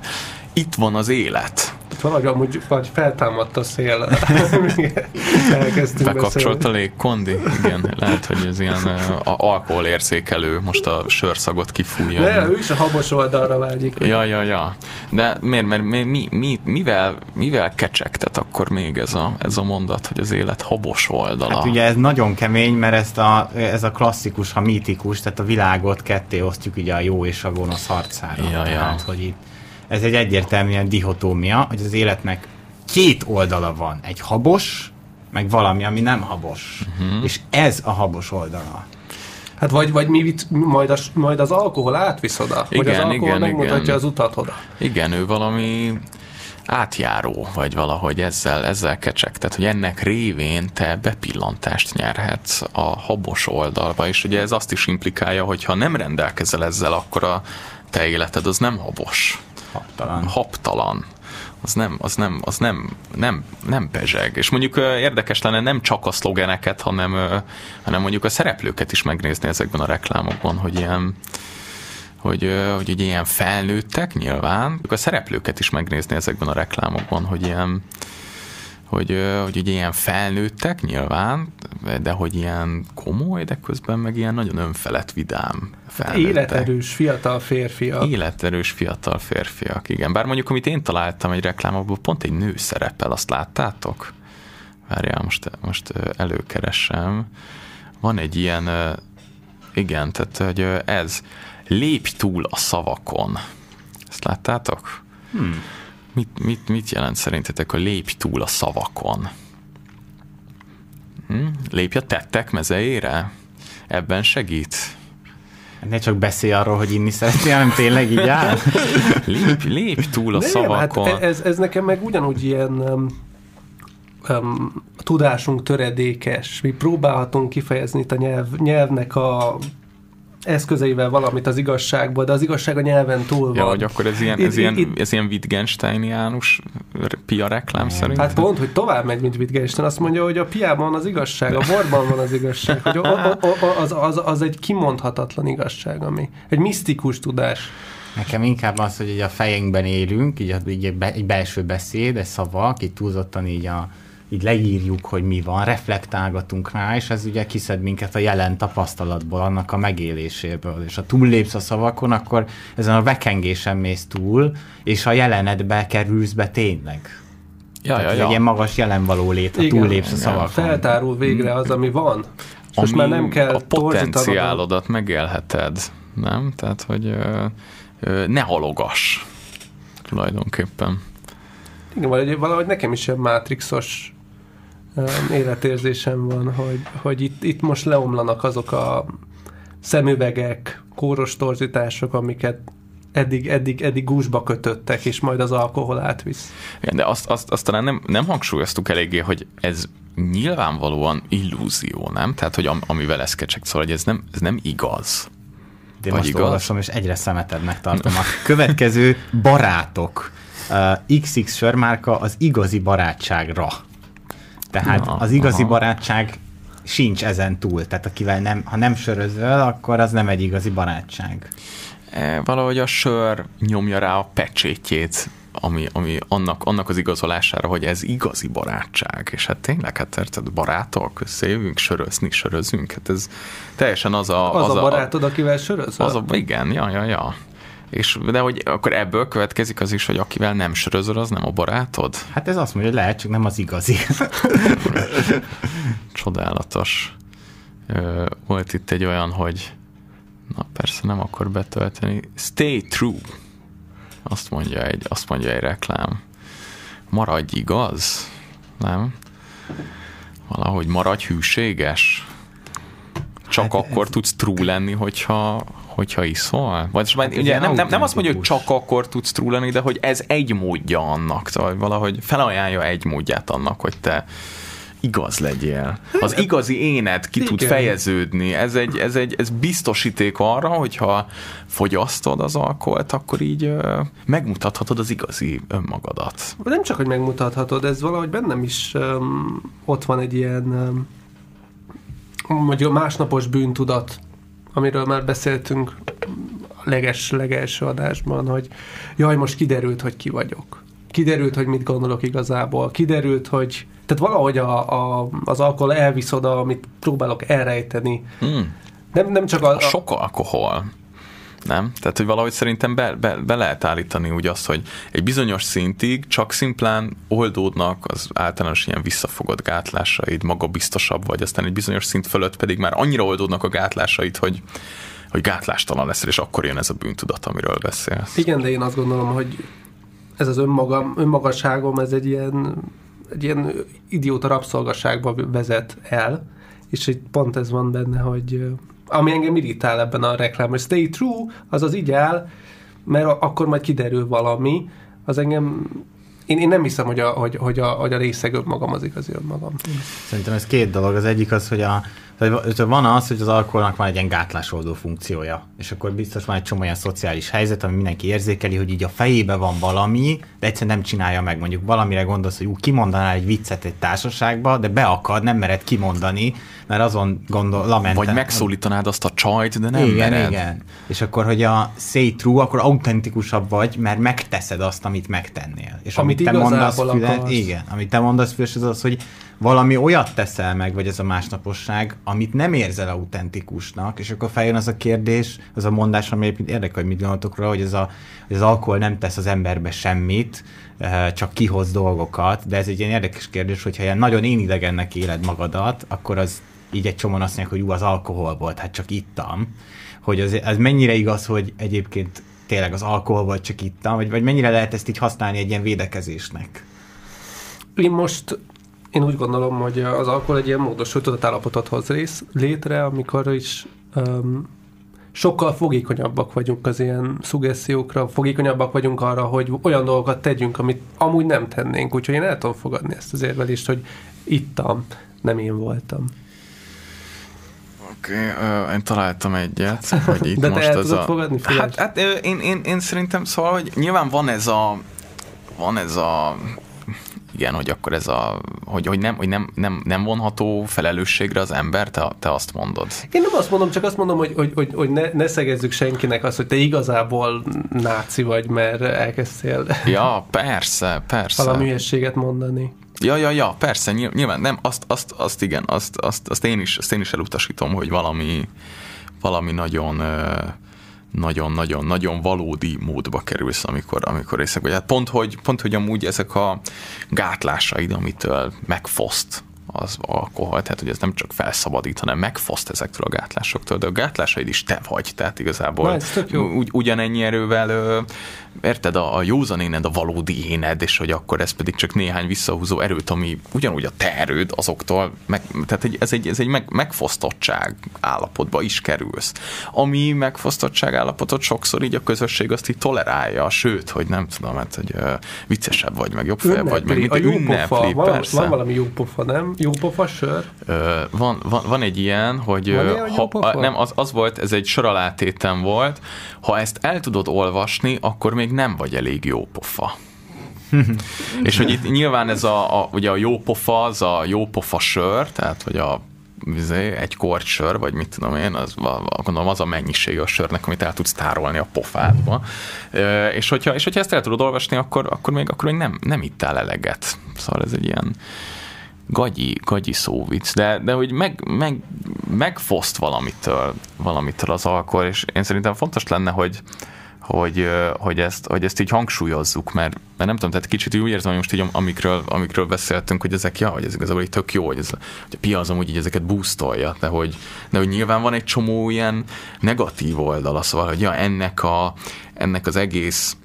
Itt van az élet valahogy amúgy vagy feltámadt a szél. (laughs) Bekapcsolt a légkondi? Igen, lehet, hogy ez ilyen uh, alkoholérzékelő, most a sörszagot kifújja. Ne, ő is a habos oldalra vágyik. Ja, ja, ja. De miért, mert mi, mi, mi, mivel, mivel kecsegtet akkor még ez a, ez a mondat, hogy az élet habos oldala? Hát ugye ez nagyon kemény, mert ezt a, ez a klasszikus, a mítikus, tehát a világot ketté osztjuk ugye a jó és a gonosz harcára. Ja, tehát, ja. hogy itt ez egy egyértelműen dihotómia, hogy az életnek két oldala van. Egy habos, meg valami, ami nem habos. Uh-huh. És ez a habos oldala. Hát vagy, vagy mi, majd, az, majd az alkohol átvisz oda? Igen, vagy az alkohol igen, megmutatja igen. az utat oda? Igen, ő valami átjáró, vagy valahogy ezzel, ezzel kecsegtet, hogy ennek révén te bepillantást nyerhetsz a habos oldalba, és ugye ez azt is implikálja, hogy ha nem rendelkezel ezzel, akkor a te életed az nem habos. Habtalan. Habtalan az nem, az nem, az nem, nem, nem pezseg. És mondjuk érdekes lenne nem csak a szlogeneket, hanem, hanem mondjuk a szereplőket is megnézni ezekben a reklámokban, hogy ilyen, hogy, hogy ugye ilyen felnőttek nyilván, a szereplőket is megnézni ezekben a reklámokban, hogy ilyen, hogy, hogy ugye ilyen felnőttek nyilván, de hogy ilyen komoly, de közben meg ilyen nagyon önfelett vidám felnőttek. Életerős fiatal férfiak. Életerős fiatal férfiak, igen. Bár mondjuk, amit én találtam egy reklámokból, pont egy nő szerepel, azt láttátok? Várjál, most, most előkeresem. Van egy ilyen, igen, tehát hogy ez, lépj túl a szavakon. Ezt láttátok? Hmm. Mit, mit, mit jelent szerintetek, hogy lépj túl a szavakon? Hm? Lépj a tettek mezejére? Ebben segít? Ne csak beszélj arról, hogy inni szeretnél, hanem tényleg így áll. (laughs) lépj, lépj túl a Nem, szavakon. Hát ez, ez nekem meg ugyanúgy ilyen um, um, tudásunk töredékes. Mi próbálhatunk kifejezni itt a nyelv, nyelvnek a eszközeivel valamit az igazságból, de az igazság a nyelven túl van. Ja, hogy akkor ez ilyen, ez, ilyen, ez ilyen Wittgensteiniánus pia reklám szerint? Hát pont, hogy tovább megy, mint Wittgenstein. Azt mondja, hogy a piában az igazság, a borban van az igazság. Hogy az, az, az egy kimondhatatlan igazság, ami egy misztikus tudás. Nekem inkább az, hogy a fejünkben élünk, így, így egy belső beszéd, egy szavak, így túlzottan így a így leírjuk, hogy mi van, reflektálgatunk rá, és ez ugye kiszed minket a jelen tapasztalatból, annak a megéléséből. És ha túllépsz a szavakon, akkor ezen a vekengésen mész túl, és a jelenetbe kerülsz be tényleg. Ja, ja, ja. egy ilyen magas jelenvaló lét, ha túllépsz a szavakon. Feltárul végre az, ami van. És ami már nem kell a potenciálodat megélheted, nem? Tehát, hogy ö, ö, ne halogass tulajdonképpen. Igen, valahogy, valahogy nekem is ilyen mátrixos életérzésem van, hogy, hogy itt, itt most leomlanak azok a szemüvegek, kóros torzítások, amiket eddig, eddig, eddig gúzsba kötöttek, és majd az alkohol átvisz. Igen, de azt, azt, azt talán nem, nem hangsúlyoztuk eléggé, hogy ez nyilvánvalóan illúzió, nem? Tehát, hogy am, amivel ez kecsek, szóval, hogy ez nem, ez nem igaz. De Vagy most igaz? olvasom, és egyre szemetednek tartom. A következő barátok. Uh, XX sörmárka az igazi barátságra tehát Na, az igazi aha. barátság sincs ezen túl. Tehát akivel nem, ha nem sörözöl, akkor az nem egy igazi barátság. E, valahogy a sör nyomja rá a pecsétjét, ami, ami annak, annak az igazolására, hogy ez igazi barátság. És hát tényleg, hát érted, barátok, összejövünk sörözni, sörözünk. Hát ez teljesen az a... Az, az a barátod, a, akivel sörözöl? Az a, igen, ja, ja, ja. És, de hogy akkor ebből következik az is, hogy akivel nem sörözöl, az nem a barátod? Hát ez azt mondja, hogy lehet, csak nem az igazi. (laughs) Csodálatos. Volt itt egy olyan, hogy na persze nem akar betölteni. Stay true. Azt mondja egy, azt mondja egy reklám. maradj igaz, nem? Valahogy maradj hűséges. Csak hát akkor ez... tudsz true lenni, hogyha, hogyha iszol? Vagy hát ugye nem, nem, nem azt mondja, hogy csak akkor tudsz true lenni, de hogy ez egy módja annak, szóval valahogy felajánlja egy módját annak, hogy te igaz legyél. Az igazi éned ki Igen. tud fejeződni. Ez egy, ez egy ez biztosíték arra, hogyha fogyasztod az alkoholt, akkor így ö, megmutathatod az igazi önmagadat. Nem csak, hogy megmutathatod, ez valahogy bennem is um, ott van egy ilyen um, mondjuk másnapos bűntudat, amiről már beszéltünk leges, legelső adásban, hogy jaj, most kiderült, hogy ki vagyok. Kiderült, hogy mit gondolok igazából. Kiderült, hogy tehát valahogy a, a, az alkohol elvisz oda, amit próbálok elrejteni. Hmm. Nem, nem csak a, a... Sok alkohol nem? Tehát, hogy valahogy szerintem be, be, be lehet állítani úgy azt, hogy egy bizonyos szintig csak szimplán oldódnak az általános ilyen visszafogott gátlásaid, magabiztosabb vagy, aztán egy bizonyos szint fölött pedig már annyira oldódnak a gátlásaid, hogy, hogy gátlástalan leszel, és akkor jön ez a bűntudat, amiről beszélsz. Igen, de én azt gondolom, hogy ez az önmagam, önmagasságom, ez egy ilyen egy ilyen idióta rabszolgaságba vezet el, és egy pont ez van benne, hogy ami engem irritál ebben a reklámban, stay true, az az így áll, mert akkor majd kiderül valami, az engem én, én nem hiszem, hogy a, hogy, hogy a, hogy a részeg önmagam az igazi önmagam. Szerintem ez két dolog. Az egyik az, hogy a, van az, hogy az alkoholnak van egy ilyen gátlásoldó funkciója, és akkor biztos van egy csomó olyan szociális helyzet, ami mindenki érzékeli, hogy így a fejébe van valami, de egyszerűen nem csinálja meg. Mondjuk valamire gondolsz, hogy ú, kimondanál egy viccet egy társaságba, de beakad, nem mered kimondani, mert azon gondol, lamentem. Vagy megszólítanád azt a csajt, de nem igen, mered. Igen, És akkor, hogy a say true, akkor autentikusabb vagy, mert megteszed azt, amit megtennél. És amit, amit te mondasz, fület, igen, amit te mondasz, füles, az az, hogy valami olyat teszel meg, vagy ez a másnaposság, amit nem érzel autentikusnak, és akkor feljön az a kérdés, az a mondás, ami érdekel, hogy mit gondoltok róla, hogy, ez a, hogy az alkohol nem tesz az emberbe semmit, eh, csak kihoz dolgokat, de ez egy ilyen érdekes kérdés, hogyha ilyen nagyon én idegennek éled magadat, akkor az így egy csomóan azt mondják, hogy ú, az alkohol volt, hát csak ittam. Hogy az, az mennyire igaz, hogy egyébként tényleg az alkohol volt, csak ittam, vagy, vagy mennyire lehet ezt így használni egy ilyen védekezésnek? Én most én úgy gondolom, hogy az alkohol egy ilyen módosult tudatállapotot hoz rész, létre, amikor is um, sokkal fogékonyabbak vagyunk az ilyen szugessziókra, fogékonyabbak vagyunk arra, hogy olyan dolgokat tegyünk, amit amúgy nem tennénk. Úgyhogy én el tudom fogadni ezt az érvelést, hogy ittam, nem én voltam. Oké, okay, én találtam egyet, hogy itt De most te ez a... fogadni? Hát, hát én, én, én szerintem szóval, hogy nyilván van ez a van ez a igen, hogy akkor ez a, hogy, hogy, nem, hogy nem, nem, nem vonható felelősségre az ember, te, te azt mondod. Én nem azt mondom, csak azt mondom, hogy, hogy, hogy, hogy ne, ne szegezzük senkinek azt, hogy te igazából náci vagy, mert elkezdtél ja, persze, persze. valami hülyességet mondani. Ja, ja, ja, persze, nyilván nem, azt, azt, azt igen, azt, azt, azt, én is, azt én is elutasítom, hogy valami, valami nagyon nagyon-nagyon-nagyon valódi módba kerülsz, amikor, amikor részek vagy. Hát pont hogy, pont, hogy amúgy ezek a gátlásaid, amitől megfoszt az alkohol, tehát hogy ez nem csak felszabadít, hanem megfoszt ezektől a gátlásoktól, de a gátlásaid is te vagy, tehát igazából ugy, ugyanennyi erővel ö, érted, a, a józan éned, a valódi éned, és hogy akkor ez pedig csak néhány visszahúzó erőt, ami ugyanúgy a te erőd azoktól, meg, tehát egy, ez egy, ez egy meg, megfosztottság állapotba is kerülsz. Ami megfosztottság állapotot sokszor így a közösség azt így tolerálja, sőt, hogy nem tudom, hát, hogy uh, viccesebb vagy, meg jobb fel vagy, meg a ünnepli, van, persze. Van valami jó pofa, nem? Jó pofa sör? Uh, van, van, van egy ilyen, hogy van ilyen, ha, a, nem, az, az volt, ez egy soralátétem volt, ha ezt el tudod olvasni, akkor még nem vagy elég jó pofa. (laughs) és hogy itt nyilván ez a, a, ugye a jó pofa, az a jó pofa sör, tehát hogy a izé, egy kort sör, vagy mit tudom én, az, gondolom az a mennyiség a sörnek, amit el tudsz tárolni a pofádba. És hogyha, és hogyha ezt el tudod olvasni, akkor, akkor még, akkor még nem, nem ittál eleget. Szóval ez egy ilyen gagyi, gagyi szóvic, de, de hogy meg, meg, megfoszt valamitől, valamitől az alkohol, és én szerintem fontos lenne, hogy, hogy, hogy, ezt, hogy ezt így hangsúlyozzuk, mert, mert nem tudom, tehát kicsit úgy érzem, hogy most így amikről, amikről beszéltünk, hogy ezek, ja, hogy ez igazából így tök jó, hogy, ez, hogy a piacom úgy így ezeket boostolja, de hogy, de hogy nyilván van egy csomó ilyen negatív oldala, szóval, hogy ja, ennek, a, ennek az egész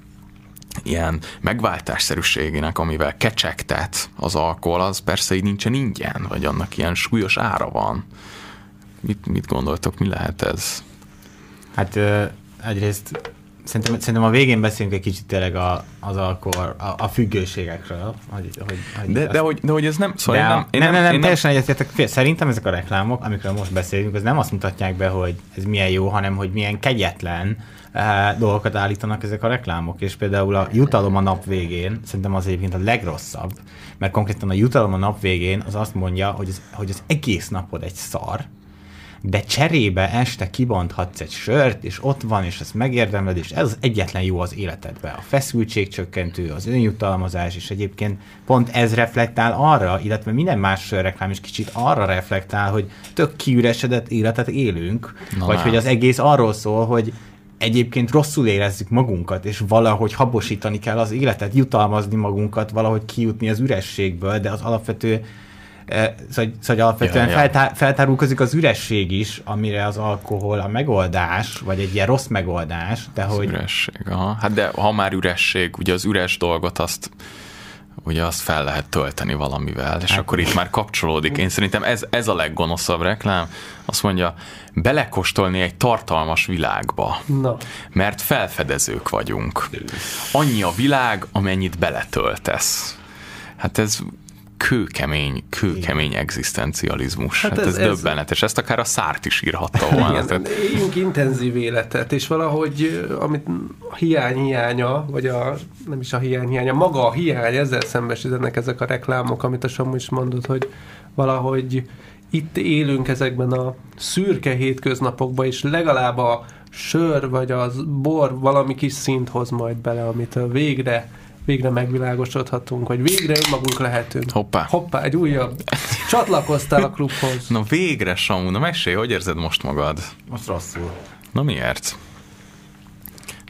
ilyen megváltásszerűségének, amivel kecsegtet az alkohol, az persze így nincsen ingyen, vagy annak ilyen súlyos ára van. Mit, mit gondoltok, mi lehet ez? Hát egyrészt Szerintem, szerintem a végén beszélünk egy kicsit tényleg a, az alkohol, a, a függőségekről. Hogy, hogy, hogy de, azt... de, hogy, de hogy ez nem... Szóval de nem, én nem, nem, nem, nem, teljesen egyetértek. Szerintem ezek a reklámok, amikről most beszélünk, az nem azt mutatják be, hogy ez milyen jó, hanem hogy milyen kegyetlen uh, dolgokat állítanak ezek a reklámok. És például a jutalom a nap végén, szerintem az egyébként a legrosszabb, mert konkrétan a jutalom a nap végén az azt mondja, hogy az, hogy az egész napod egy szar, de cserébe este kibonthatsz egy sört, és ott van, és ezt megérdemled, és ez az egyetlen jó az életedben. A feszültségcsökkentő, az önjutalmazás, és egyébként pont ez reflektál arra, illetve minden más reklám is kicsit arra reflektál, hogy tök kiüresedett életet élünk, Na, vagy hogy az egész arról szól, hogy egyébként rosszul érezzük magunkat, és valahogy habosítani kell az életet, jutalmazni magunkat, valahogy kijutni az ürességből, de az alapvető Szóval, szóval alapvetően ja, ja. Feltár, feltárulkozik az üresség is, amire az alkohol a megoldás, vagy egy ilyen rossz megoldás. De az hogy... üresség, aha. Hát de ha már üresség, ugye az üres dolgot azt ugye azt fel lehet tölteni valamivel, és hát. akkor itt már kapcsolódik. Én szerintem ez, ez a leggonoszabb reklám. Azt mondja, belekostolni egy tartalmas világba, Na. mert felfedezők vagyunk. Annyi a világ, amennyit beletöltesz. Hát ez kőkemény, kőkemény egzisztencializmus. Hát, hát ez, ez, ez döbbenetes. Ezt akár a szárt is írhatta volna. Igen. Éljünk intenzív életet, és valahogy amit a hiány hiánya, vagy a, nem is a hiány hiánya, maga a hiány, ezzel szembesítenek ezek a reklámok, amit a Samu is mondott, hogy valahogy itt élünk ezekben a szürke hétköznapokban, és legalább a sör vagy az bor valami kis szint hoz majd bele, amit végre végre megvilágosodhatunk, hogy végre önmagunk lehetünk. Hoppá. Hoppá, egy újabb. Csatlakoztál a klubhoz. Na végre, Samu, na mesélj, hogy érzed most magad? Most rosszul. Na miért?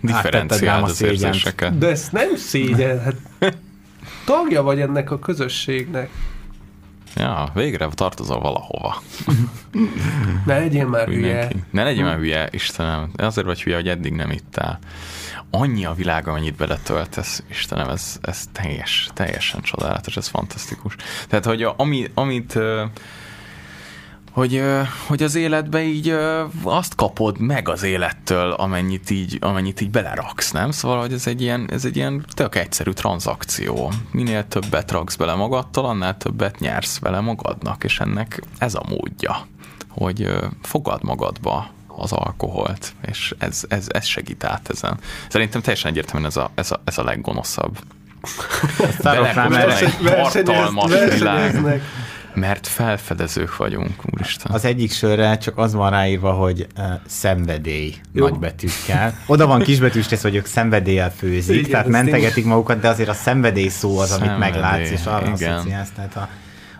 Differenciáld az érzéseket. De ez nem szégyen, hát tagja vagy ennek a közösségnek. Ja, végre tartozol valahova. ne legyél már hülye. Ne legyél már hülye, Istenem. Azért vagy hülye, hogy eddig nem ittál annyi a világ, amennyit beletöltesz, Istenem, ez, ez teljes, teljesen csodálatos, ez fantasztikus. Tehát, hogy ami, amit hogy, hogy az életbe így azt kapod meg az élettől, amennyit így, amennyit így beleraksz, nem? Szóval, hogy ez egy ilyen, ez egy ilyen tök egyszerű tranzakció. Minél többet raksz bele magadtól, annál többet nyersz vele magadnak, és ennek ez a módja, hogy fogad magadba az alkoholt, és ez, ez, ez segít át ezen. Szerintem teljesen egyértelműen ez a, ez a, ez a leggonoszabb. (laughs) Hatalmas világ. Mert felfedezők vagyunk, úristen. Az egyik sörre csak az van ráírva, hogy uh, szenvedély Jó. nagybetűkkel. Oda van kisbetűs tesz, hogy ők szenvedéllyel főzik, igen, tehát mentegetik én... magukat, de azért a szenvedély szó az, szenvedély, amit meglátsz, és arra asszociálsz. Tehát a,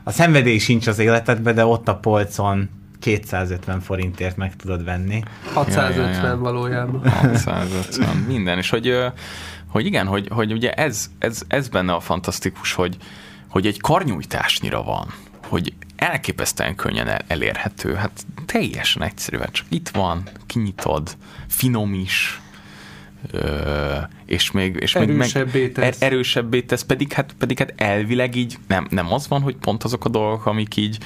a szenvedély sincs az életedben, de ott a polcon 250 forintért meg tudod venni. 650 ja, ja, ja. valójában. 650, minden. És hogy, hogy igen, hogy, hogy ugye ez, ez, ez benne a fantasztikus, hogy, hogy egy karnyújtásnyira van, hogy elképesztően könnyen elérhető. Hát teljesen egyszerű, hát csak itt van, kinyitod, finom is, Ö, és még, és erősebbé még meg, tesz. Er, erősebbé tesz, pedig hát, pedig hát elvileg így nem, nem az van, hogy pont azok a dolgok, amik így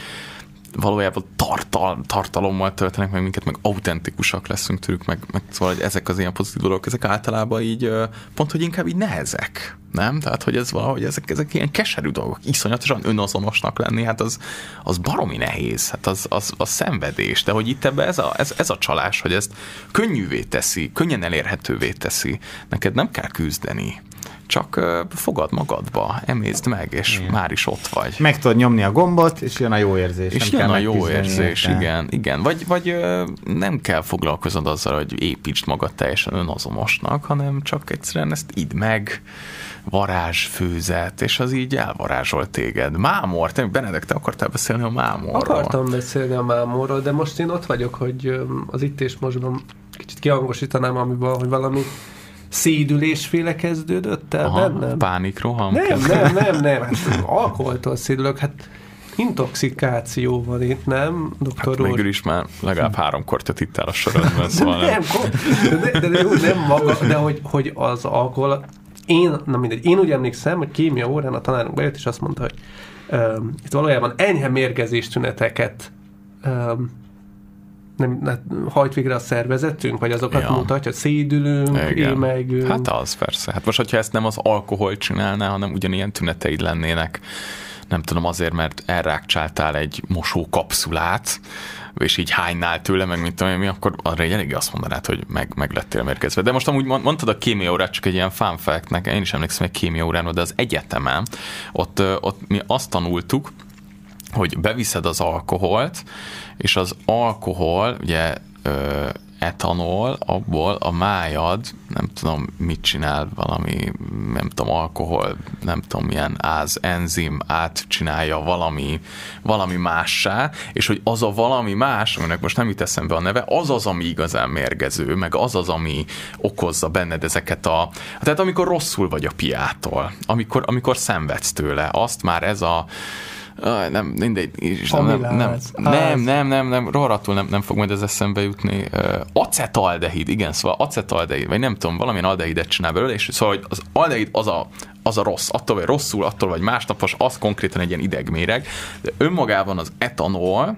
valójában tartal, tartalommal töltenek meg minket, meg autentikusak leszünk tőlük, meg, meg szóval hogy ezek az ilyen pozitív dolgok, ezek általában így pont, hogy inkább így nehezek, nem? Tehát, hogy ez valahogy ezek, ezek ilyen keserű dolgok, iszonyatosan önazonosnak lenni, hát az, az baromi nehéz, hát az, az, az szenvedés, de hogy itt ebbe ez a, ez, ez a csalás, hogy ezt könnyűvé teszi, könnyen elérhetővé teszi, neked nem kell küzdeni, csak fogad magadba, emészd meg, és igen. már is ott vagy. Meg tudod nyomni a gombot, és jön a jó érzés. És jön a jó érzés, érte. igen, igen. Vagy, vagy nem kell foglalkoznod azzal, hogy építsd magad teljesen önazonosnak, hanem csak egyszerűen ezt idd meg, varázsfőzet, és az így elvarázsol téged. Mámor, te Benedek, te akartál beszélni a mámorról? Akartam beszélni a mámorról, de most én ott vagyok, hogy az itt és mostban kicsit kihangosítanám, amiben, hogy valami szédülésféle kezdődött el Aha, bennem? Pánikroham? Nem, nem, nem, nem, hát alkoholtól szédülök, hát intoxikáció van itt, nem, doktor hát úr? is már legalább háromkor te itt a sorodban, szóval nem. Nem, de, de, de, de, nem maga, de hogy, hogy az alkohol én, na mindegy, én úgy emlékszem, hogy kémia órán a tanárunk bejött, és azt mondta, hogy um, itt valójában enyhe mérgezés tüneteket um, nem, hát hajt végre a szervezetünk, vagy azokat ja. mutatja, szédülünk, émegünk. Hát az persze. Hát most, hogyha ezt nem az alkohol csinálná, hanem ugyanilyen tüneteid lennének, nem tudom, azért, mert elrákcsáltál egy mosókapszulát, és így hánynál tőle, meg mint tudom mi, akkor arra egy eléggé azt mondanád, hogy meg, meg lettél mérgezve. De most amúgy mondtad a kémia órát, csak egy ilyen fun fact én is emlékszem egy kémia órán, de az egyetemen, ott, ott mi azt tanultuk, hogy beviszed az alkoholt, és az alkohol, ugye etanol, abból a májad, nem tudom mit csinál, valami, nem tudom, alkohol, nem tudom milyen áz, enzim átcsinálja valami, valami mássá, és hogy az a valami más, aminek most nem jut eszembe a neve, az az, ami igazán mérgező, meg az az, ami okozza benned ezeket a... Tehát amikor rosszul vagy a piától, amikor, amikor szenvedsz tőle, azt már ez a Ah, nem, mindegy, és nem, nem, nem, nem, nem, nem, nem, rohadtul nem, nem fog majd ez eszembe jutni. Uh, acetaldehid, igen, szóval acetaldehid, vagy nem tudom, valamilyen aldehidet csinál belőle, és szóval hogy az aldehid az a, az a rossz, attól vagy rosszul, attól vagy másnapos, az konkrétan egy ilyen idegméreg, de önmagában az etanol,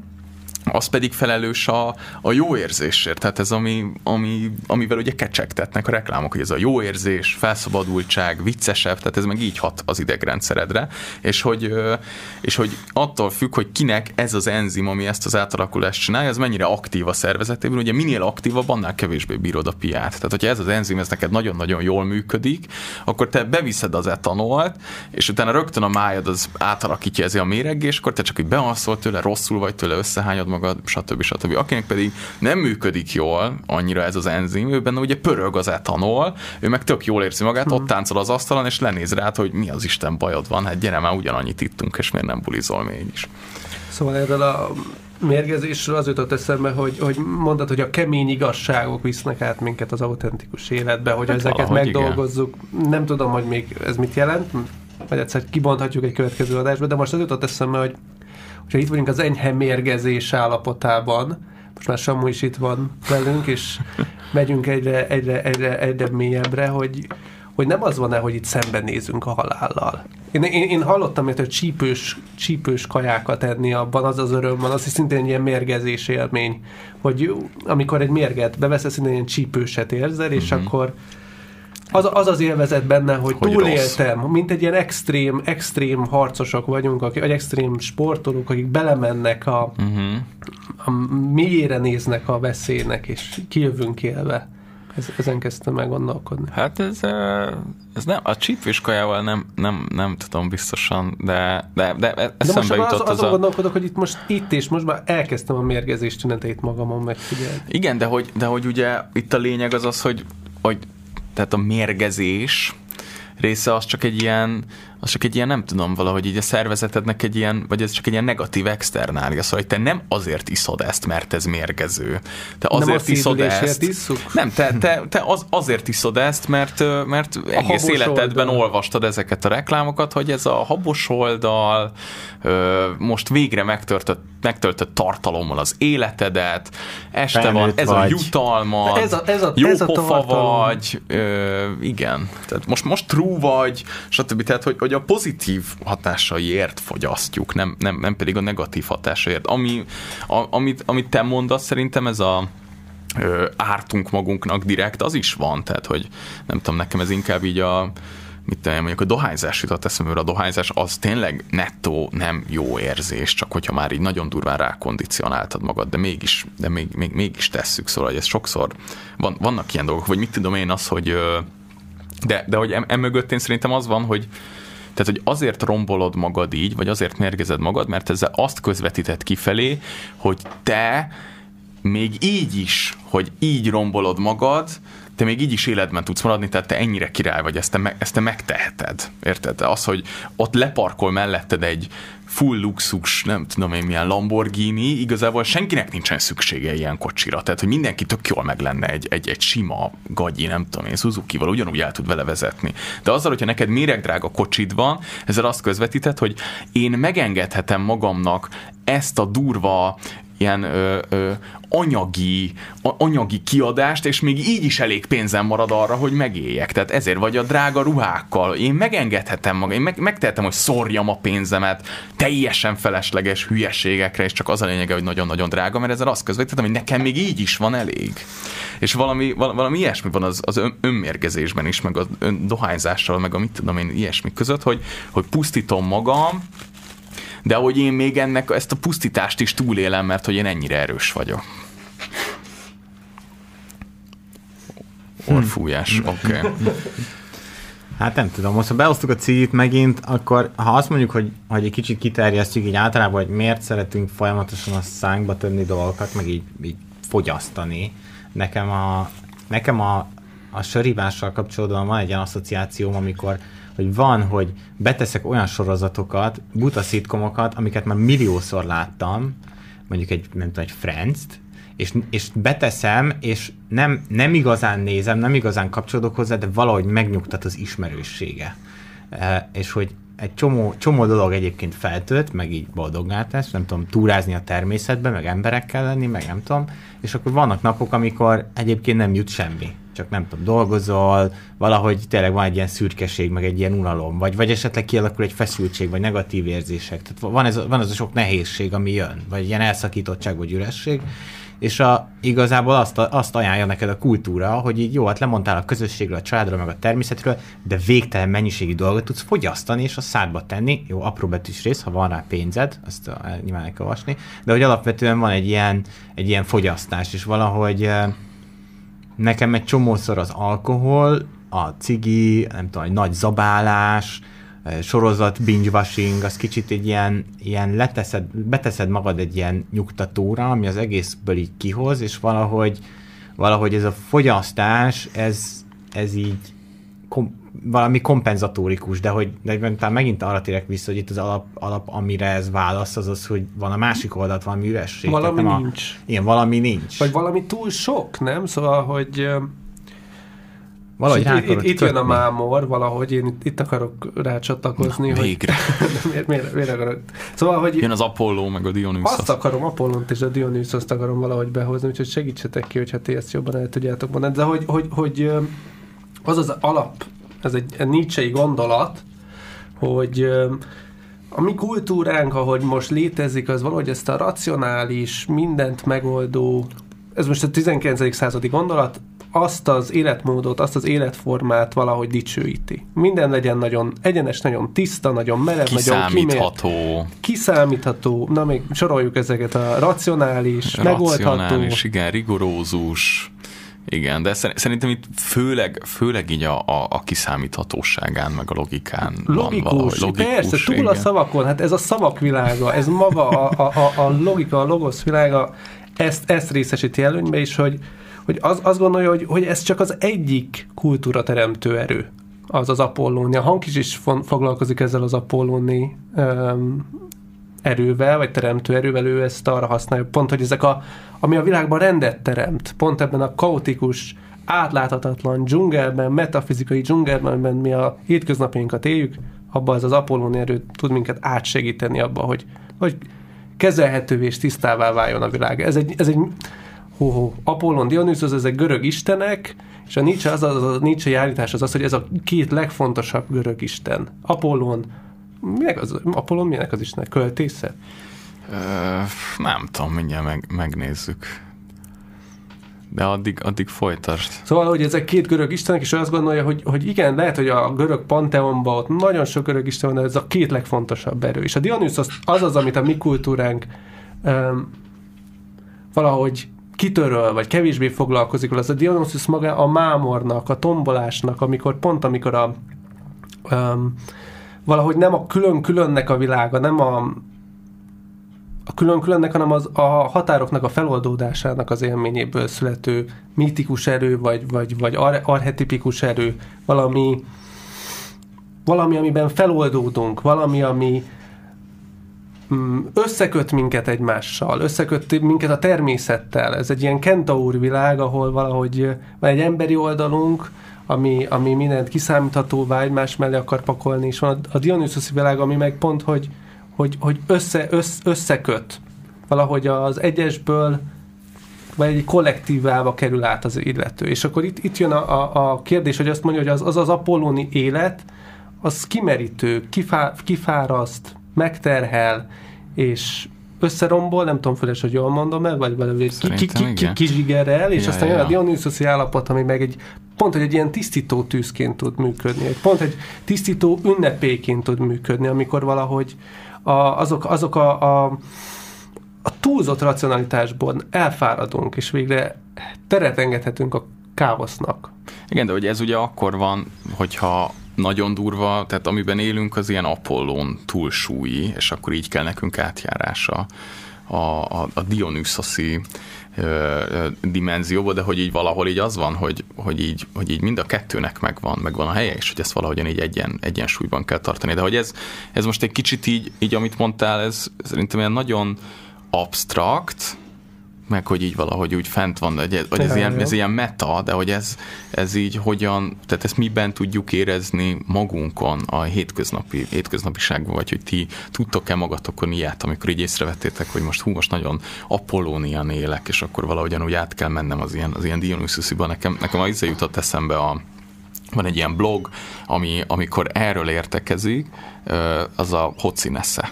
az pedig felelős a, a jó érzésért. Tehát ez, ami, ami, amivel ugye kecsegtetnek a reklámok, hogy ez a jó érzés, felszabadultság, viccesebb, tehát ez meg így hat az idegrendszeredre, és hogy, és hogy attól függ, hogy kinek ez az enzim, ami ezt az átalakulást csinálja, ez mennyire aktív a szervezetében, ugye minél aktívabb, annál kevésbé bírod a piát. Tehát, hogyha ez az enzim, ez neked nagyon-nagyon jól működik, akkor te beviszed az etanolt, és utána rögtön a májad az átalakítja ez a méreggés, akkor te csak így bealszol tőle, rosszul vagy tőle, összehányod magad, stb. stb. Akinek pedig nem működik jól annyira ez az enzim, ő benne ugye pörög az etanol, ő meg tök jól érzi magát, ott táncol az asztalon, és lenéz rá, hogy mi az Isten bajod van, hát gyere már ugyanannyit ittunk, és miért nem bulizol még is. Szóval erről a mérgezésről az jutott eszembe, hogy, hogy mondtad, hogy a kemény igazságok visznek át minket az autentikus életbe, hogy hát ezeket megdolgozzuk. Igen. Nem tudom, hogy még ez mit jelent, vagy egyszer kibonthatjuk egy következő adásba, de most az jutott eszembe, hogy hogyha itt vagyunk az enyhe mérgezés állapotában, most már Samu is itt van velünk, és megyünk egyre, egyre, egyre, egyre mélyebbre, hogy, hogy nem az van-e, hogy itt szembenézünk a halállal. Én, én, én hallottam, hogy csípős, csípős kajákat enni abban az az öröm van, az is szintén egy ilyen mérgezés élmény, hogy amikor egy mérget beveszesz, szintén ilyen csípőset érzel, és mm-hmm. akkor az, az az élvezet benne, hogy, hogy túléltem, rossz. mint egy ilyen extrém, extrém harcosok vagyunk, akik, vagy extrém sportolók, akik belemennek a, uh-huh. a mélyére néznek a veszélynek, és kijövünk élve. Ez, ezen kezdtem meg gondolkodni. Hát ez, ez nem, a csípős kajával nem, nem, nem tudom biztosan, de, de, de eszembe de most jutott az, azon a... gondolkodok, hogy itt most itt és most már elkezdtem a mérgezés tüneteit magamon megfigyelni. Igen, de hogy, de hogy ugye itt a lényeg az az, hogy, hogy tehát a mérgezés része az csak egy ilyen, az csak egy ilyen, nem tudom, valahogy így a szervezetednek egy ilyen, vagy ez csak egy ilyen negatív externália, szóval hogy te nem azért iszod ezt, mert ez mérgező. Te azért nem iszod ezt. Isszuk? Nem, te, te, te az, azért iszod ezt, mert, mert egész életedben oldal. olvastad ezeket a reklámokat, hogy ez a habos oldal most végre megtöltött, megtöltött tartalommal az életedet, este Felnőtt van, ez vagy. a jutalmad, ez a, ez a, jó ez a pofa vagy, ö, igen, tehát most, most true vagy, stb. Tehát, hogy, hogy a pozitív hatásaiért fogyasztjuk, nem, nem, nem pedig a negatív hatásaiért. Ami, a, amit, amit te mondasz, szerintem ez a ö, ártunk magunknak direkt, az is van, tehát hogy nem tudom, nekem ez inkább így a mit tudom, mondjuk a dohányzás jutott eszembe, a dohányzás az tényleg nettó nem jó érzés, csak hogyha már így nagyon durván rákondicionáltad magad, de mégis, de még, még, mégis tesszük, szóval hogy ez sokszor van, vannak ilyen dolgok, vagy mit tudom én az, hogy de, de hogy emögött em én szerintem az van, hogy tehát, hogy azért rombolod magad így, vagy azért mérgezed magad, mert ezzel azt közvetített kifelé, hogy te még így is, hogy így rombolod magad, te még így is életben tudsz maradni, tehát te ennyire király vagy, ezt te, me, ezt te megteheted. Érted? Az, hogy ott leparkol melletted egy full luxus, nem tudom én milyen Lamborghini, igazából senkinek nincsen szüksége ilyen kocsira. Tehát, hogy mindenki tök jól meg lenne egy, egy, egy sima gagyi, nem tudom én, Suzuki-val ugyanúgy el tud vele vezetni. De azzal, hogyha neked méregdrága kocsid van, ezzel azt közvetített, hogy én megengedhetem magamnak ezt a durva ilyen ö, ö, anyagi, a, anyagi kiadást, és még így is elég pénzem marad arra, hogy megéljek. Tehát ezért vagy a drága ruhákkal. Én megengedhetem magam, én meg, megtehetem, hogy szorjam a pénzemet teljesen felesleges hülyeségekre, és csak az a lényege, hogy nagyon-nagyon drága, mert ezzel azt közvetítem, hogy nekem még így is van elég. És valami, valami ilyesmi van az, az önmérgezésben is, meg a dohányzással, meg a mit tudom én, ilyesmi között, hogy, hogy pusztítom magam, de hogy én még ennek ezt a pusztítást is túlélem, mert hogy én ennyire erős vagyok. Orfújás, hm. oké. Okay. (laughs) Hát nem tudom, most ha beosztuk a cigit megint, akkor ha azt mondjuk, hogy, hogy egy kicsit kiterjesztjük így általában, hogy miért szeretünk folyamatosan a szánkba tenni dolgokat, meg így, így fogyasztani, nekem a, nekem a, a sörívással kapcsolatban van egy ilyen asszociációm, amikor hogy van, hogy beteszek olyan sorozatokat, buta szitkomokat, amiket már milliószor láttam, mondjuk egy, nem tudom, egy Friends-t, és, és beteszem, és nem, nem igazán nézem, nem igazán kapcsolódok hozzá, de valahogy megnyugtat az ismerőssége. E, és hogy egy csomó, csomó dolog egyébként feltölt, meg így boldoggá tesz, nem tudom, túrázni a természetben, meg emberekkel lenni, meg nem tudom, és akkor vannak napok, amikor egyébként nem jut semmi csak nem tudom, dolgozol, valahogy tényleg van egy ilyen szürkeség, meg egy ilyen unalom, vagy, vagy esetleg kialakul egy feszültség, vagy negatív érzések. Tehát van, ez, van az a sok nehézség, ami jön, vagy ilyen elszakítottság, vagy üresség, és a, igazából azt, azt ajánlja neked a kultúra, hogy így jó, hát lemondtál a közösségről, a családról, meg a természetről, de végtelen mennyiségi dolgot tudsz fogyasztani, és a szádba tenni, jó, apró betűs rész, ha van rá pénzed, azt nyilván el kell olvasni, de hogy alapvetően van egy ilyen, egy ilyen fogyasztás, és valahogy nekem egy csomószor az alkohol, a cigi, nem tudom, egy nagy zabálás, sorozat binge-washing, az kicsit egy ilyen, ilyen leteszed, beteszed magad egy ilyen nyugtatóra, ami az egészből így kihoz, és valahogy, valahogy ez a fogyasztás, ez, ez így valami kompenzatórikus, de hogy de talán megint arra térek vissza, hogy itt az alap, alap, amire ez válasz, az az, hogy van a másik oldalt valami üresség. Valami nincs. A, igen, valami nincs. Vagy valami túl sok, nem? Szóval, hogy Valahogy itt, itt jön a mámor, valahogy én itt, akarok rácsatlakozni. Na, végre. (laughs) Hogy, miért, miért, miért akarok? Szóval, hogy jön az Apollo, meg a Dionysos. Azt akarom, Apollont és a Dionysoszt akarom valahogy behozni, úgyhogy segítsetek ki, hogyha ti ezt jobban el tudjátok mondani. De hogy, hogy, hogy az az alap ez egy, Nietzsche gondolat, hogy a mi kultúránk, ahogy most létezik, az valahogy ezt a racionális, mindent megoldó, ez most a 19. századi gondolat, azt az életmódot, azt az életformát valahogy dicsőíti. Minden legyen nagyon egyenes, nagyon tiszta, nagyon merev, nagyon kiszámítható. Kiszámítható. Na még soroljuk ezeket a racionális, racionális megoldható. igen, rigorózus igen, de szerintem itt főleg, főleg így a, a, a kiszámíthatóságán, meg a logikán Logikus, van Logikus, persze, túl igen. a szavakon, hát ez a szavak világa, ez maga a, a, a logika, a logosz világa, ezt, ezt részesíti előnybe is, hogy, hogy az, azt gondolja, hogy, hogy ez csak az egyik kultúra teremtő erő, az az Apollóni. A Hankis is foglalkozik ezzel az Apollóni um, erővel, vagy teremtő erővel, ő ezt arra használja. Pont, hogy ezek a, ami a világban rendet teremt, pont ebben a kaotikus, átláthatatlan dzsungelben, metafizikai dzsungelben, amiben mi a hétköznapjainkat éljük, abban ez az Apollon erő tud minket átsegíteni abba, hogy, hogy kezelhetővé és tisztává váljon a világ. Ez egy, ez egy hó, hó, Apollon, Dionysos, ezek görög istenek, és a Nietzsche, az, az, a Nietzsche állítás az az, hogy ez a két legfontosabb görög isten. Apollon, minek az, Apollon minek az isten? Költésze? Ö, nem tudom, mindjárt meg, megnézzük. De addig, addig folytasd. Szóval, hogy ezek két görög istenek, és ő azt gondolja, hogy, hogy igen, lehet, hogy a görög panteonban ott nagyon sok görög isten van, de ez a két legfontosabb erő. És a Dionysos az az, amit a mi kultúránk um, valahogy kitöröl, vagy kevésbé foglalkozik az a Dionysus maga a mámornak, a tombolásnak, amikor pont amikor a um, valahogy nem a külön-különnek a világa, nem a a külön-különnek, hanem az a határoknak a feloldódásának az élményéből születő mítikus erő, vagy, vagy, vagy ar- arhetipikus erő, valami, valami, amiben feloldódunk, valami, ami mm, összeköt minket egymással, összeköt minket a természettel. Ez egy ilyen kentaur világ, ahol valahogy van egy emberi oldalunk, ami, ami mindent kiszámíthatóvá egymás mellé akar pakolni, és van a, Dionysuszi világ, ami meg pont, hogy, hogy, hogy össze, össze, összeköt valahogy az egyesből vagy egy kollektívába kerül át az illető. És akkor itt, itt jön a, a, a kérdés, hogy azt mondja, hogy az az, az apollóni élet, az kimerítő, kifá, kifáraszt, megterhel, és összerombol, nem tudom fölös, hogy jól mondom el, vagy valami ki, ki, ki, ki, kizsigerel, és ja, aztán jön ja. a Dionysoszi állapot, ami meg egy pont egy ilyen tisztító tűzként tud működni, egy pont egy tisztító ünnepéként tud működni, amikor valahogy a, azok, azok a, a, a túlzott racionalitásból elfáradunk, és végre teret engedhetünk a káosznak. Igen, de hogy ez ugye akkor van, hogyha nagyon durva, tehát amiben élünk, az ilyen Apollón túlsúlyi, és akkor így kell nekünk átjárása a, a, a Dionysoszi dimenzióba, de hogy így valahol így az van, hogy, hogy, így, hogy így mind a kettőnek megvan, megvan a helye, és hogy ezt valahogyan így egyen, egyensúlyban kell tartani. De hogy ez, ez most egy kicsit így, így amit mondtál, ez szerintem ilyen nagyon abstrakt, meg hogy így valahogy úgy fent van, hogy, hogy ez, ilyen, ez ilyen meta, de hogy ez, ez így hogyan, tehát ezt miben tudjuk érezni magunkon a hétköznapi, hétköznapiságban, vagy hogy ti tudtok-e magatokon ilyet, amikor így észrevettétek, hogy most hú, most nagyon Apollónian élek, és akkor valahogyan úgy át kell mennem az ilyen, az ilyen Dionysusziba. Nekem, nekem az jutott eszembe a, van egy ilyen blog, ami, amikor erről értekezik, az a Hocinesse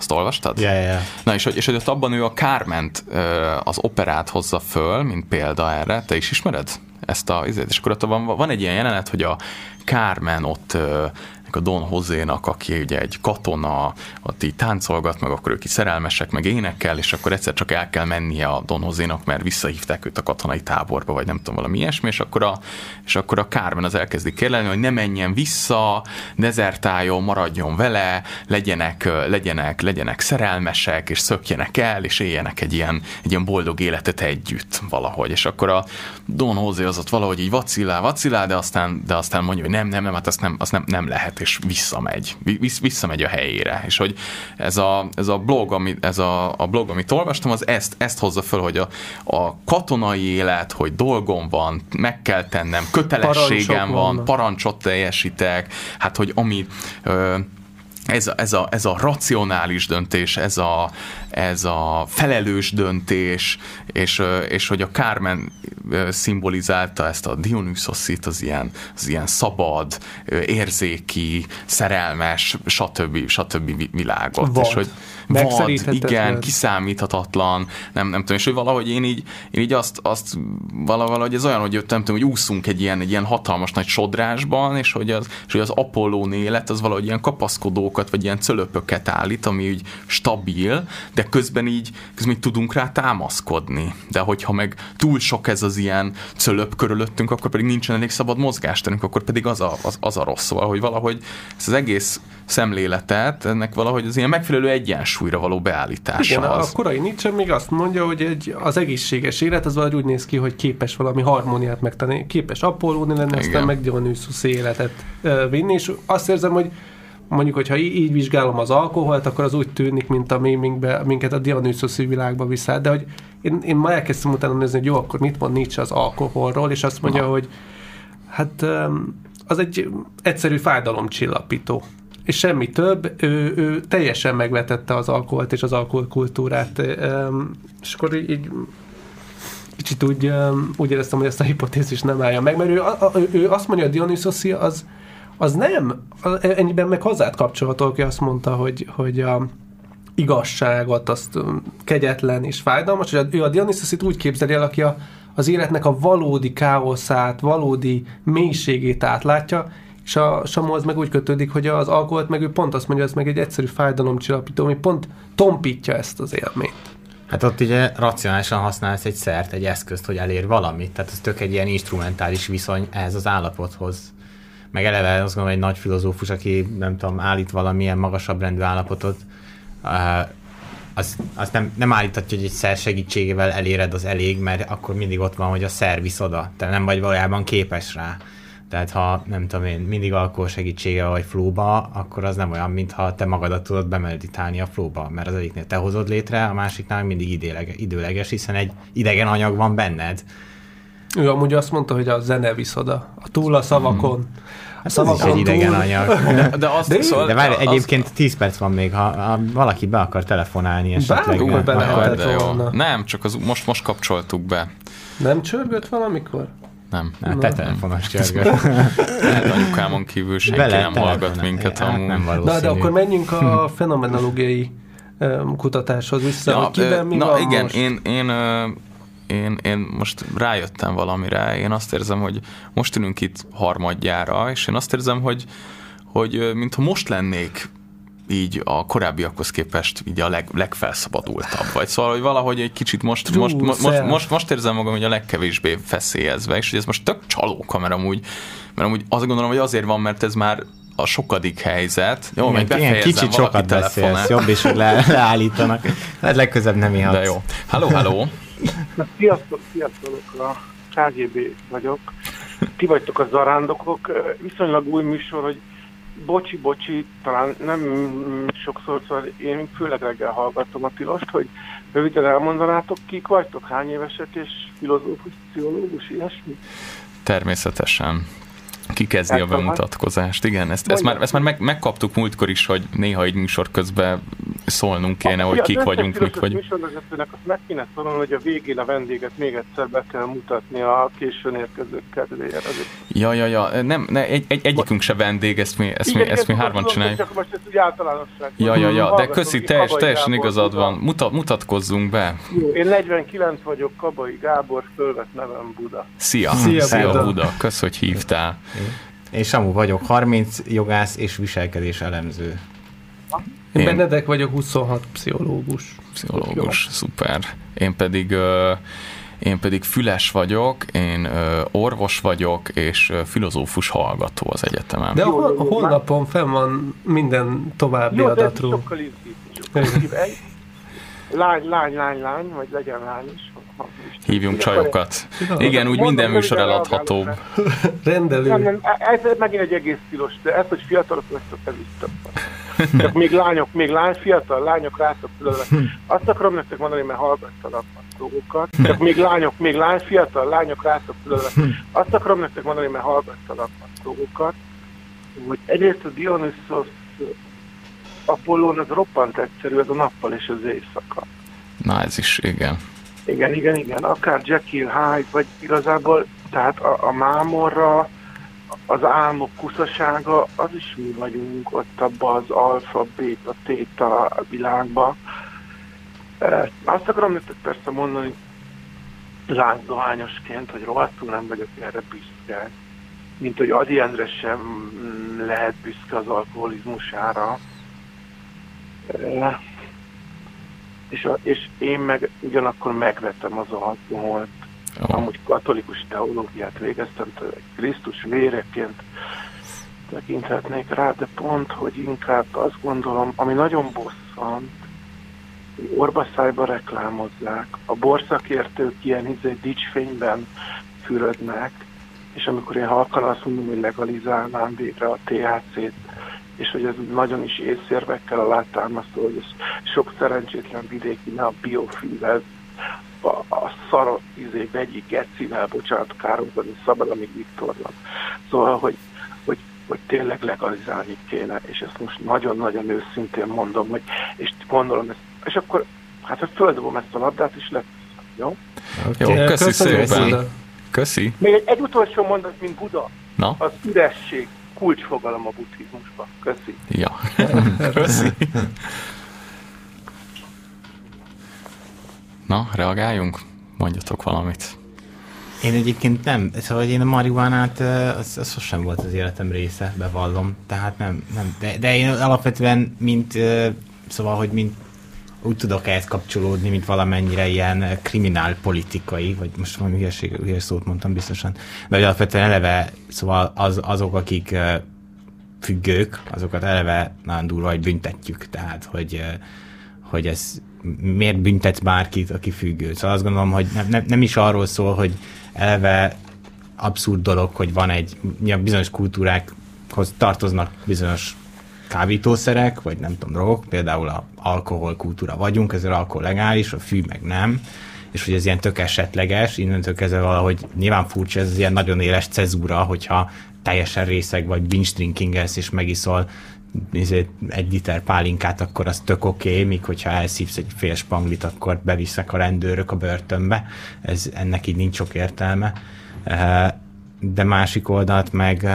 azt olvastad? Yeah, yeah. Na, és, és hogy ott abban ő a Kárment, az operát hozza föl, mint példa erre. Te is ismered ezt a... És akkor ott van, van egy ilyen jelenet, hogy a Kármen ott a Don Hozénak, aki ugye egy katona, így táncolgat, meg akkor ők így szerelmesek, meg énekel, és akkor egyszer csak el kell mennie a Don Hozénak, mert visszahívták őt a katonai táborba, vagy nem tudom, valami ilyesmi, és akkor a, és akkor a Carmen az elkezdi kérlelni, hogy ne menjen vissza, dezertáljon, maradjon vele, legyenek, legyenek, legyenek szerelmesek, és szökjenek el, és éljenek egy ilyen, egy ilyen boldog életet együtt valahogy. És akkor a Don José az ott valahogy így vacilál, vacilál, de aztán, de aztán mondja, hogy nem, nem, nem, hát azt nem, azt nem, nem lehet, és visszamegy, visszamegy a helyére. És hogy ez a, ez a blog, ami, ez a, a blog, amit olvastam, az ezt, ezt hozza föl, hogy a, a katonai élet, hogy dolgom van, meg kell tennem, kötelességem van, parancsot teljesítek, hát hogy ami ö, ez a, ez, a, ez a racionális döntés, ez a, ez a felelős döntés, és, és hogy a Carmen szimbolizálta ezt a Dionysosit, az ilyen, az ilyen szabad, érzéki, szerelmes, stb. stb. világot. Vad. És hogy vad, igen, kiszámíthatatlan, nem, nem tudom, és hogy valahogy én így, én így azt, azt valahogy ez olyan, hogy nem tudom, hogy úszunk egy ilyen, egy ilyen hatalmas nagy sodrásban, és hogy az, és hogy az Apollón élet az valahogy ilyen kapaszkodókat, vagy ilyen cölöpöket állít, ami úgy stabil, de közben így, közben így tudunk rá támaszkodni. De hogyha meg túl sok ez az ilyen cölöp körülöttünk, akkor pedig nincsen elég szabad mozgásterünk, akkor pedig az a, az, az a rossz. Szóval, hogy valahogy ez az egész szemléletet, ennek valahogy az ilyen megfelelő egyensúlyra való beállítása Igen, az. a korai Nietzsche még azt mondja, hogy egy, az egészséges élet az valahogy úgy néz ki, hogy képes valami harmóniát megtenni, képes Apollóni lenni, Igen. aztán meg Dionysus életet vinni, és azt érzem, hogy mondjuk, hogyha így, így vizsgálom az alkoholt, akkor az úgy tűnik, mint a mémingbe, minket a Dionysuszi világba vissza. De hogy én, én ma elkezdtem utána nézni, hogy jó, akkor mit mond Nietzsche az alkoholról, és azt mondja, Na. hogy hát az egy egyszerű fájdalomcsillapító és semmi több, ő, ő teljesen megvetette az alkoholt és az alkoholkultúrát, és akkor így, így kicsit úgy, úgy éreztem, hogy ezt a hipotézis nem állja meg, mert ő, ő azt mondja, hogy Dionysosi az, az nem, ennyiben meg hozzád kapcsolható, aki azt mondta, hogy, hogy a igazságot, azt kegyetlen és fájdalmas, hogy ő a Dionysosit úgy képzeli el, aki a, az életnek a valódi káoszát, valódi mélységét átlátja, és a Samuhoz meg úgy kötődik, hogy az alkoholt meg ő pont azt mondja, ez meg egy egyszerű fájdalomcsillapító, ami pont tompítja ezt az élményt. Hát ott ugye racionálisan használsz egy szert, egy eszközt, hogy elér valamit. Tehát ez tök egy ilyen instrumentális viszony ehhez az állapothoz. Meg eleve azt gondolom, egy nagy filozófus, aki nem tudom, állít valamilyen magasabb rendű állapotot, az, az nem, nem állíthatja, hogy egy szer segítségével eléred az elég, mert akkor mindig ott van, hogy a szer visz oda. Te nem vagy valójában képes rá. Tehát ha nem tudom én, mindig alkohol segítsége vagy flóba, akkor az nem olyan, mintha te magadat tudod bemeditálni a flóba, mert az egyiknél te hozod létre, a másiknál mindig idéleg, időleges, hiszen egy idegen anyag van benned. Ő amúgy azt mondta, hogy a zene visz oda. A túl a szavakon. Mm. Hát szavakon egy idegen anyag. De, de, azt, de, szóval, de várj, egyébként az... 10 perc van még, ha, ha valaki be akar telefonálni esetleg. Bármikor be lehetett volna. Nem, csak az, most, most kapcsoltuk be. Nem csörgött valamikor? Nem. Na, te telefonos csörgött. hát anyukámon kívül senki Bele nem hallgat minket hát, amúgy. Nem Na, de akkor menjünk a fenomenológiai kutatáshoz vissza, ja, hogy kiben mi na, van igen, most? Én, én, én, én most rájöttem valamire, én azt érzem, hogy most ülünk itt harmadjára, és én azt érzem, hogy, hogy mintha most lennék így a korábbiakhoz képest így a leg, legfelszabadultabb. Vagy szóval, hogy valahogy egy kicsit most, True, most, most, most, most, most érzem magam, hogy a legkevésbé feszélyezve, és hogy ez most tök csalóka, mert amúgy, mert amúgy azt gondolom, hogy azért van, mert ez már a sokadik helyzet. Jó, meg befejezem, kicsit sokat beszélsz, jobb is, hogy le, leállítanak. Hát legközebb nem ihatsz. De jó. Halló, halló. Na, sziasztok, sziasztok, a KGB vagyok. Ti vagytok a zarándokok. Viszonylag új műsor, hogy bocsi, bocsi, talán nem sokszor, szóval én főleg reggel hallgatom a tilost, hogy röviden elmondanátok, kik vagytok, hány évesek, és filozófus, pszichológus, ilyesmi? Természetesen. Ki kezdi a bemutatkozást? Igen, ezt, ezt már, ezt már meg, megkaptuk múltkor is, hogy néha egy műsor közben szólnunk kéne, hogy kik vagyunk, mik vagyunk. műsorvezetőnek azt meg kéne szólni, hogy a végén a vendéget még egyszer be kell mutatni a későn érkezők kedvéért. Ja, ja, ja, nem, ne, egy, egy, egyikünk se vendég, ezt mi, ezt mi, ezt mi hárman csináljuk. Csak most ez úgy általánosság. Ja, ja, ja, de köszi, teljes, teljesen igazad van. Muta, mutatkozzunk be. Jó, én 49 vagyok, Kabai Gábor, fölvett nevem Buda. Szia, szia, szia Buda. Buda. Kösz, hogy hívtál. Én Samu vagyok, 30 jogász és viselkedés elemző. Én, Én Benedek vagyok, 26 pszichológus. Pszichológus, Jó. szuper. Én pedig uh, én pedig füles vagyok, én uh, orvos vagyok, és uh, filozófus hallgató az egyetemen. De a, a honlapon fenn van minden további Jó, adatról. Lány, lány, lány, lány, vagy legyen lány is. Hívjunk csajokat. Igen, úgy minden műsor eladható. (laughs) Rendelő. Nem, nem, ez megint egy egész tilos, de ez, hogy fiatalok vagytok, ez is több. Csak (laughs) még lányok, még lány, fiatal lányok rátok fülölve. (laughs) Azt akarom nektek mondani, mert hallgattalak a dolgokat. Csak még lányok, még lány, fiatal lányok rátok fülölve. Azt akarom nektek mondani, mert hallgattalak a dolgokat. Hogy egyrészt a Dionysos Apollón az roppant egyszerű, az a nappal és az éjszaka. Na ez is, igen. Igen, igen, igen. Akár Jekyll Hyde, vagy igazából, tehát a, a mámorra, az álmok kuszasága, az is mi vagyunk ott abban az alfa, beta, téta világban. E, azt akarom nektek persze mondani, lázdohányosként, hogy rohadtul nem vagyok erre büszke. Mint hogy Adi Endre sem lehet büszke az alkoholizmusára. E, és, a, és én meg ugyanakkor megvettem az alkoholt. Oh. Amúgy katolikus teológiát végeztem, Krisztus véreként tekinthetnék rá, de pont, hogy inkább azt gondolom, ami nagyon bosszant, hogy orbaszájba reklámozzák, a borszakértők ilyen izé dicsfényben fürödnek, és amikor én halkan azt mondom, hogy legalizálnám végre a THC-t, és hogy ez nagyon is észérvekkel alátámasztó, hogy ez sok szerencsétlen vidéki ne a biofűvel, a, a szarot izé, vegyi gecivel, bocsánat, káromkodni szabad, amíg Viktornak. Szóval, hogy, hogy, hogy tényleg legalizálni kéne, és ezt most nagyon-nagyon őszintén mondom, hogy, és gondolom ezt, és akkor hát hogy földobom ezt a labdát, és lesz. Jó? Okay. Jó, köszi szépen. Köszi. Még egy, egy utolsó mondat, mint Buda. Na? Az üresség kulcsfogalom a buddhizmusban. Köszi. Ja, (laughs) köszi. Na, reagáljunk? Mondjatok valamit. Én egyébként nem, szóval én a marihuánát, az, az sosem volt az életem része, bevallom. Tehát nem, nem de, de én alapvetően, mint, szóval, hogy mint úgy tudok ehhez kapcsolódni, mint valamennyire ilyen kriminálpolitikai, vagy most valami hülyeség, hülyes szót mondtam biztosan, de alapvetően eleve, szóval az, azok, akik függők, azokat eleve nagyon durva, hogy büntetjük, tehát, hogy, hogy ez miért büntetsz bárkit, aki függő. Szóval azt gondolom, hogy nem, nem, nem is arról szól, hogy eleve abszurd dolog, hogy van egy, bizonyos kultúrákhoz tartoznak bizonyos kábítószerek, vagy nem tudom, drogok, például a alkoholkultúra vagyunk, ezért alkohol legális, a fű meg nem, és hogy ez ilyen tök esetleges, innentől kezdve valahogy nyilván furcsa, ez ilyen nagyon éles cezúra, hogyha teljesen részeg vagy binge drinkingelsz, és megiszol egy liter pálinkát, akkor az tök oké, okay, míg hogyha elszívsz egy fél spanglit, akkor bevisznek a rendőrök a börtönbe. Ez, ennek így nincs sok értelme. De másik oldalt meg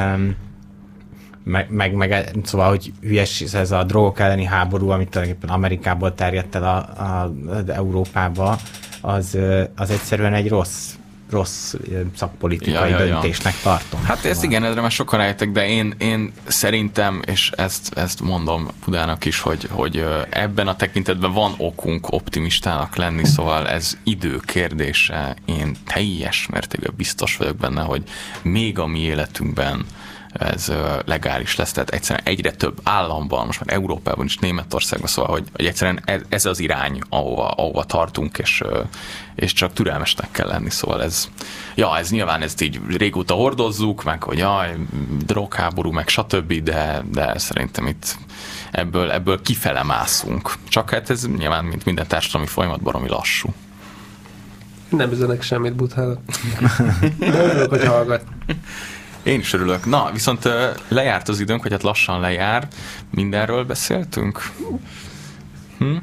meg, meg, meg, szóval, hogy hülyes ez a drogok elleni háború, amit tulajdonképpen Amerikából terjedt el a, a, a Európába, az, az egyszerűen egy rossz rossz szakpolitikai ja, ja, döntésnek ja. tartom. Hát ezt igen, erre már sokan rájöttek, de én, én szerintem, és ezt, ezt mondom Pudának is, hogy, hogy ebben a tekintetben van okunk optimistának lenni, szóval ez idő kérdése. Én teljes mértékben biztos vagyok benne, hogy még a mi életünkben ez legális lesz, tehát egyszerűen egyre több államban, most már Európában is, Németországban, szóval, hogy, hogy egyszerűen ez, ez az irány, ahova, ahova tartunk, és, és csak türelmesnek kell lenni, szóval ez, ja, ez nyilván ezt így régóta hordozzuk, meg hogy jaj, drogháború, meg stb., de, de szerintem itt ebből, ebből kifele mászunk. Csak hát ez nyilván, mint minden társadalmi folyamat, baromi lassú. Nem üzenek semmit Buthának. De örülök, hogy hallgat. Én is örülök. Na, viszont lejárt az időnk, hogy hát lassan lejár. Mindenről beszéltünk? Hm?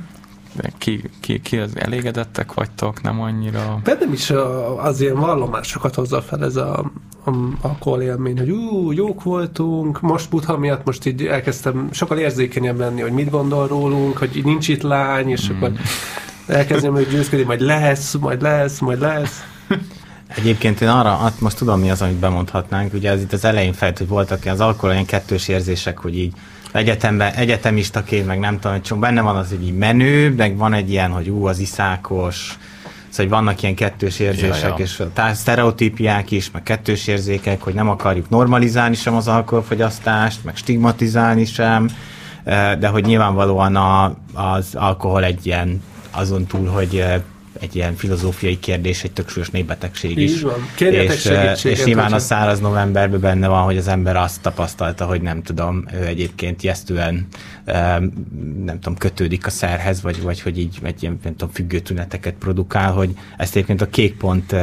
De ki, ki, ki az elégedettek vagytok, nem annyira? Bennem is az ilyen vallomásokat hozza fel ez a, a alkohol élmény, hogy ú, jók voltunk, most butha miatt most így elkezdtem sokkal érzékenyebb lenni, hogy mit gondol rólunk, hogy nincs itt lány, és mm. akkor elkezdem hogy győzködni, majd lesz, majd lesz, majd lesz. (laughs) Egyébként én arra, hát most tudom mi az, amit bemondhatnánk, ugye az itt az elején fejt, hogy voltak az alkohol ilyen kettős érzések, hogy így egyetemben, egyetemistaként, meg nem tudom, hogy benne van az, hogy így menő, meg van egy ilyen, hogy ú, az iszákos, Szóval hogy vannak ilyen kettős érzések, ja, ja. és a sztereotípiák is, meg kettős érzékek, hogy nem akarjuk normalizálni sem az alkoholfogyasztást, meg stigmatizálni sem, de hogy nyilvánvalóan a, az alkohol egy ilyen azon túl, hogy egy ilyen filozófiai kérdés, egy tök súlyos népbetegség is. Így van. és, és nyilván a száraz novemberben benne van, hogy az ember azt tapasztalta, hogy nem tudom, ő egyébként jesztően nem tudom, kötődik a szerhez, vagy, vagy hogy így egy ilyen nem tudom, függő tüneteket produkál, hogy ezt egyébként a kék pont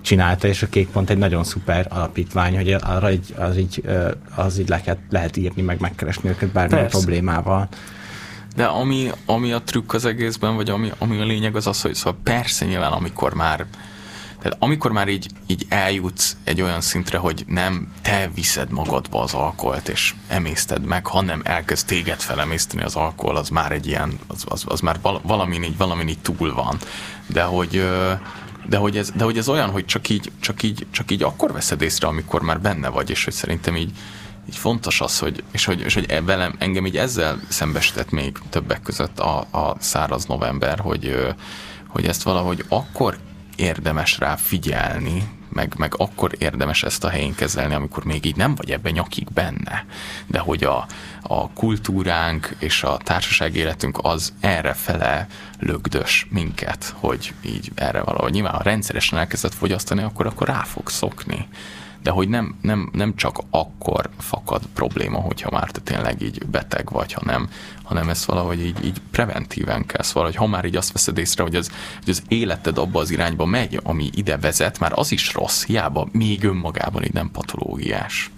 csinálta, és a kék pont egy nagyon szuper alapítvány, hogy arra így, az így, az így lehet, lehet írni, meg megkeresni őket bármilyen Persze. problémával. De ami, ami a trükk az egészben, vagy ami, ami a lényeg az az, hogy szóval persze nyilván amikor már tehát amikor már így, így eljutsz egy olyan szintre, hogy nem te viszed magadba az alkoholt, és emészted meg, hanem elkezd téged felemészteni az alkohol, az már egy ilyen, az, az, az már valamin így, valamin így túl van. De hogy, de hogy, ez, de hogy ez olyan, hogy csak így, csak, így, csak így akkor veszed észre, amikor már benne vagy, és hogy szerintem így, így fontos az, hogy, és hogy, és hogy e- velem, engem így ezzel szembesített még többek között a, a száraz november, hogy, hogy ezt valahogy akkor érdemes rá figyelni, meg, meg akkor érdemes ezt a helyén kezelni, amikor még így nem vagy ebben nyakig benne. De hogy a, a kultúránk és a társaság életünk az erre fele lögdös minket, hogy így erre valahogy nyilván, ha rendszeresen elkezdett fogyasztani, akkor akkor rá fog szokni de hogy nem, nem, nem csak akkor fakad probléma, hogyha már te tényleg így beteg vagy, hanem, hanem ezt valahogy így, így preventíven kell, szóval, hogy ha már így azt veszed észre, hogy az, hogy az életed abba az irányba megy, ami ide vezet, már az is rossz, hiába még önmagában így nem patológiás.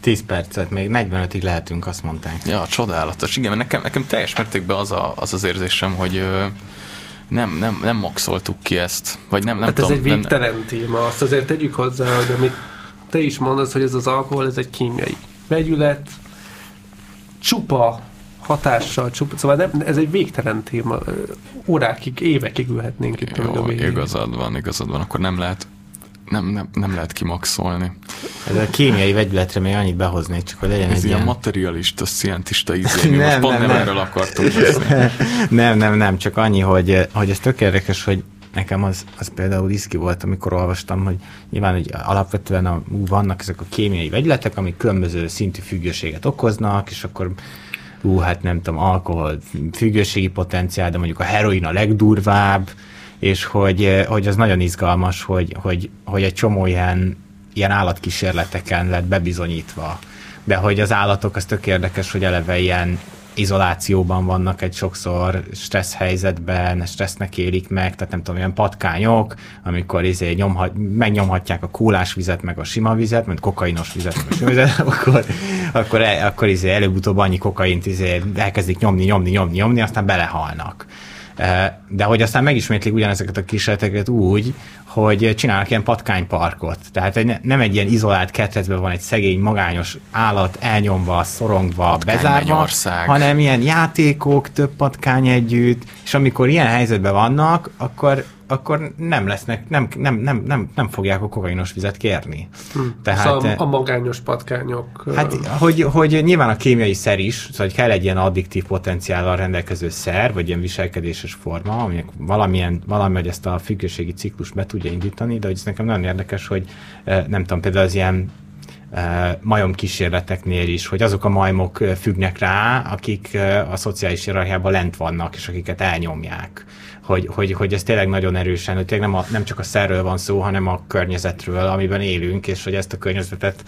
10 percet, még 45-ig lehetünk, azt mondták. Ja, csodálatos. Igen, mert nekem, nekem teljes mértékben az, a, az az érzésem, hogy nem, nem, nem maxoltuk ki ezt. Vagy nem, nem hát tudom, ez egy végtelen nem... téma. Azt azért tegyük hozzá, hogy amit te is mondasz, hogy ez az alkohol, ez egy kémiai vegyület, csupa hatással, csupa, szóval nem, ez egy végtelen téma. Órákig, évekig ülhetnénk itt Jó, a igazad van, igazad van, akkor nem lehet nem, nem, nem lehet kimaxolni. Ez a kémiai vegyületre még annyit behoznék, csak hogy legyen Ez egy ilyen, ilyen materialista, szientista izé, nem, most pont nem, nem, erről akartunk beszélni. (laughs) nem, nem, nem, csak annyi, hogy, hogy ez tök érdekes, hogy nekem az, az például iszki volt, amikor olvastam, hogy nyilván hogy alapvetően a, vannak ezek a kémiai vegyletek, amik különböző szintű függőséget okoznak, és akkor ú, hát nem tudom, alkohol függőségi potenciál, de mondjuk a heroin a legdurvább, és hogy, eh, hogy az nagyon izgalmas, hogy, hogy, hogy egy csomó ilyen, ilyen állatkísérleteken lett bebizonyítva, de hogy az állatok, az tök érdekes, hogy eleve ilyen izolációban vannak egy sokszor stressz helyzetben, stressznek élik meg, tehát nem tudom, olyan patkányok, amikor izé nyomhat, megnyomhatják a kólás vizet, meg a sima vizet, mint kokainos vizet, meg a sima vizet, (laughs) akkor, akkor, akkor izé előbb-utóbb annyi kokaint izé elkezdik nyomni, nyomni, nyomni, nyomni, aztán belehalnak. De hogy aztán megismétlik ugyanezeket a kísérleteket úgy, hogy csinálnak ilyen patkányparkot. Tehát egy, nem egy ilyen izolált ketrecben van egy szegény, magányos állat elnyomva, szorongva, patkány bezárva, hanem ilyen játékok, több patkány együtt, és amikor ilyen helyzetben vannak, akkor akkor nem lesznek, nem, nem, nem, nem, nem fogják a kokainos vizet kérni. Hm. Tehát, szóval a magányos patkányok... Hát, hogy, hogy nyilván a kémiai szer is, szóval hogy kell egy ilyen addiktív potenciállal rendelkező szer, vagy ilyen viselkedéses forma, aminek valamilyen, valami, hogy ezt a függőségi ciklus be tudja indítani, de hogy ez nekem nagyon érdekes, hogy nem tudom, például az ilyen majom kísérleteknél is, hogy azok a majmok függnek rá, akik a szociális hierarchiában lent vannak, és akiket elnyomják hogy, hogy, hogy ez tényleg nagyon erősen, hogy tényleg nem, a, nem csak a szerről van szó, hanem a környezetről, amiben élünk, és hogy ezt a környezetet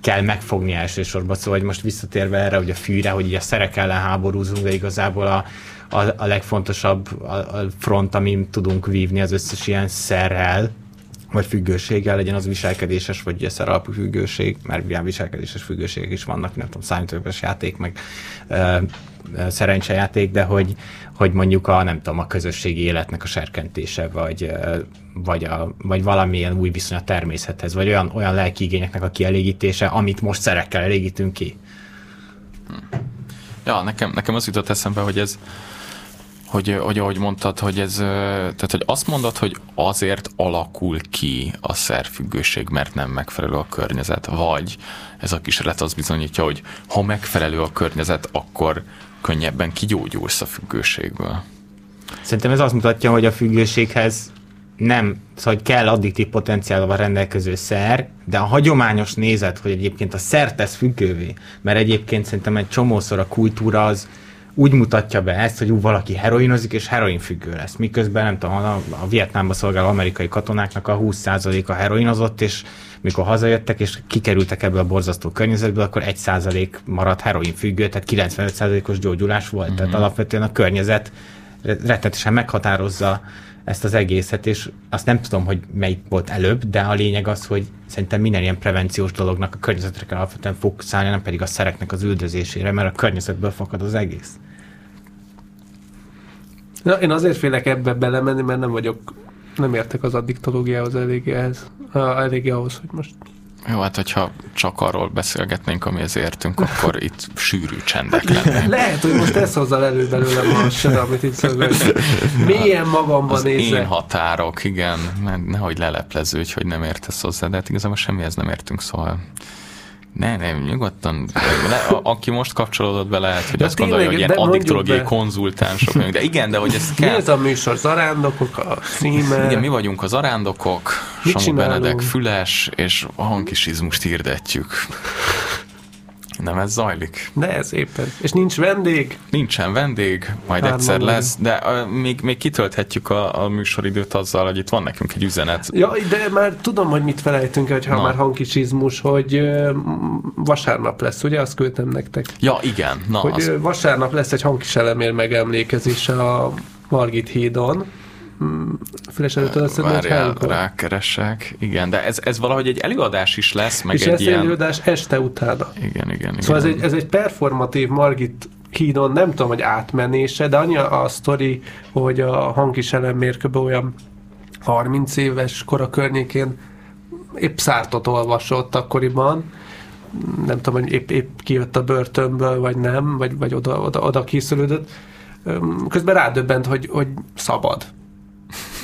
kell megfogni elsősorban. Szóval, hogy most visszatérve erre, hogy a fűre, hogy így a szerek ellen háborúzunk, de igazából a, a, a legfontosabb a, a front, amin tudunk vívni az összes ilyen szerrel, vagy függőséggel, legyen az viselkedéses, vagy ugye alapú függőség, mert ilyen viselkedéses függőségek is vannak, nem tudom, számítógépes játék, meg ö, szerencsejáték, de hogy, hogy mondjuk a, nem tudom, a közösségi életnek a serkentése, vagy, vagy, a, vagy valamilyen új viszony a természethez, vagy olyan, olyan lelki igényeknek a kielégítése, amit most szerekkel elégítünk ki. Ja, nekem, nekem az jutott eszembe, hogy ez, hogy, hogy ahogy mondtad, hogy ez, tehát hogy azt mondod, hogy azért alakul ki a szerfüggőség, mert nem megfelelő a környezet, vagy ez a kísérlet az bizonyítja, hogy ha megfelelő a környezet, akkor könnyebben kigyógyulsz a függőségből. Szerintem ez azt mutatja, hogy a függőséghez nem, szóval hogy kell addiktív potenciálval rendelkező szer, de a hagyományos nézet, hogy egyébként a szer tesz függővé, mert egyébként szerintem egy csomószor a kultúra az úgy mutatja be ezt, hogy ú, valaki heroinozik, és heroinfüggő lesz. Miközben nem tudom, a, a Vietnámba szolgáló amerikai katonáknak a 20%-a heroinozott, és mikor hazajöttek, és kikerültek ebből a borzasztó környezetből, akkor 1% maradt heroinfüggő, tehát 95%-os gyógyulás volt. Mm-hmm. Tehát mhm. alapvetően a környezet rettetesen meghatározza ezt az egészet, és azt nem tudom, hogy melyik volt előbb, de a lényeg az, hogy szerintem minden ilyen prevenciós dolognak a környezetre kell alapvetően fókuszálni, nem pedig a szereknek az üldözésére, mert a környezetből fakad az egész. Na, én azért félek ebbe belemenni, mert nem vagyok, nem értek az addiktológiához eléggé, ehhez, eléggé ahhoz, hogy most jó, hát hogyha csak arról beszélgetnénk, amihez értünk, akkor itt sűrű csendek (laughs) lenne. Lehet, hogy most ez hozzá elő belőlem a sor, amit itt szögöl. Milyen magamban nézek. én határok, igen, nehogy lelepleződj, hogy nem értesz hozzá, de hát igazából semmihez nem értünk, szóval ne, nem, nyugodtan. Le, aki most kapcsolódott be, lehet, hogy de azt gondolja, hogy ilyen addiktológiai konzultánsok de igen, de hogy ezt kell. Mi ez a műsor? Zarándokok, a címe? Igen, mi vagyunk az arándokok, Samu Benedek Füles, és a hankisizmust hirdetjük. Nem ez zajlik. De ez éppen. És nincs vendég? Nincsen vendég, majd Hárman egyszer lesz, de uh, még, még kitölthetjük a, a műsoridőt azzal, hogy itt van nekünk egy üzenet. Ja, de már tudom, hogy mit felejtünk, hogy ha már hangkicsizmus, hogy uh, vasárnap lesz, ugye? Azt küldtem nektek. Ja, igen. Na, hogy az... vasárnap lesz egy hangkiselemér megemlékezése a Margit hídon Füles előtt azt Várjál, rákeresek. Igen, de ez, ez valahogy egy előadás is lesz, meg és egy ez ilyen... előadás este utána. Igen, igen, Szóval igen. Ez, egy, ez egy performatív Margit hídon, nem tudom, hogy átmenése, de annyi a sztori, hogy a hangkiselem mérkőben olyan 30 éves kora környékén épp szártot olvasott akkoriban, nem tudom, hogy épp, épp kijött a börtönből, vagy nem, vagy, vagy oda, oda, oda készülődött. Közben rádöbbent, hogy, hogy szabad.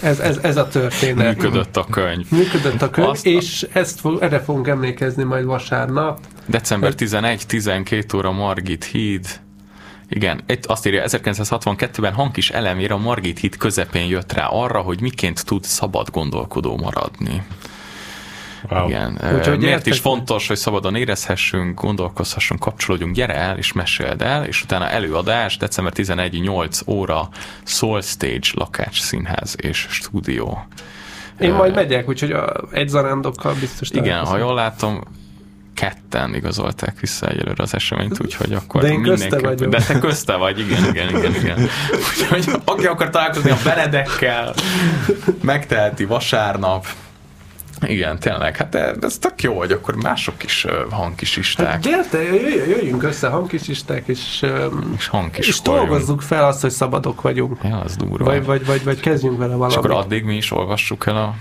Ez, ez, ez a történet. Működött a könyv. Működött a könyv, Azt és ezt fog, erre fogunk emlékezni majd vasárnap. December 11-12 óra Margit híd. Igen, itt azt írja, 1962-ben Hankis elemér a Margit híd közepén jött rá arra, hogy miként tud szabad gondolkodó maradni. Wow. Igen. Úgyhogy Miért is fontos, hogy szabadon érezhessünk, gondolkozhassunk, kapcsolódjunk, gyere el és meséld el, és utána előadás, december 11 8 óra, Soul Stage, Lakács Színház és Stúdió. Én majd megyek, úgyhogy a, egy zarándokkal biztos Igen, ha jól látom, ketten igazolták vissza egyelőre az eseményt, úgyhogy akkor De én mindenki... vagyok. De te közte vagy, igen, igen, igen, igen. (laughs) Úgyhogy aki akar találkozni a Benedekkel, megteheti vasárnap, igen, tényleg, hát ez tök jó, hogy akkor mások is uh, hangkisisták. Hát gyerte, jöjjünk össze hangkisisták, és, és, hangkis és dolgozzuk fel azt, hogy szabadok vagyunk. Ja, az durva. Vagy, vagy, vagy, vagy kezdjünk vele valamit. És akkor addig mi is olvassuk el a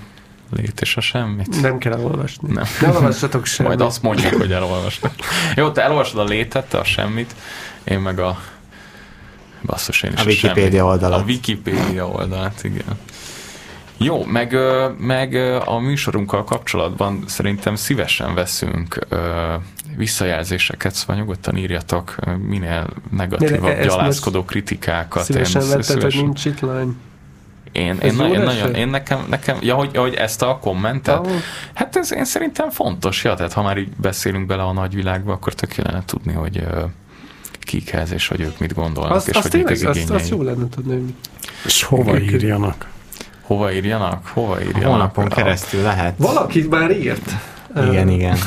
lét és a semmit? Nem kell elolvasni. Nem. Ne olvassatok semmit. Majd azt mondják, hogy elolvasnak. Jó, te elolvasod a létet, te a semmit, én meg a basszus, én is a, a Wikipédia oldalat. A Wikipédia oldalát, igen. Jó, meg, meg a műsorunkkal kapcsolatban szerintem szívesen veszünk visszajelzéseket, szóval nyugodtan írjatok minél negatívabb, gyalázkodó kritikákat. Szívesen vetted, szíves... hogy nincs itt lány. Én, én, na, én nagyon, én nekem, nekem ja, hogy, hogy ezt a kommentet, oh. hát ez én szerintem fontos, ja, tehát ha már így beszélünk bele a nagyvilágba, akkor tök lenne tudni, hogy uh, kikhez, és hogy ők mit gondolnak, azt, és azt hogy tényleg, azt, azt jó lenne tudni, hogy és hova írjanak. Hova írjanak? Hova írjanak? Honlapon keresztül lehet. Valaki már írt. Igen, igen.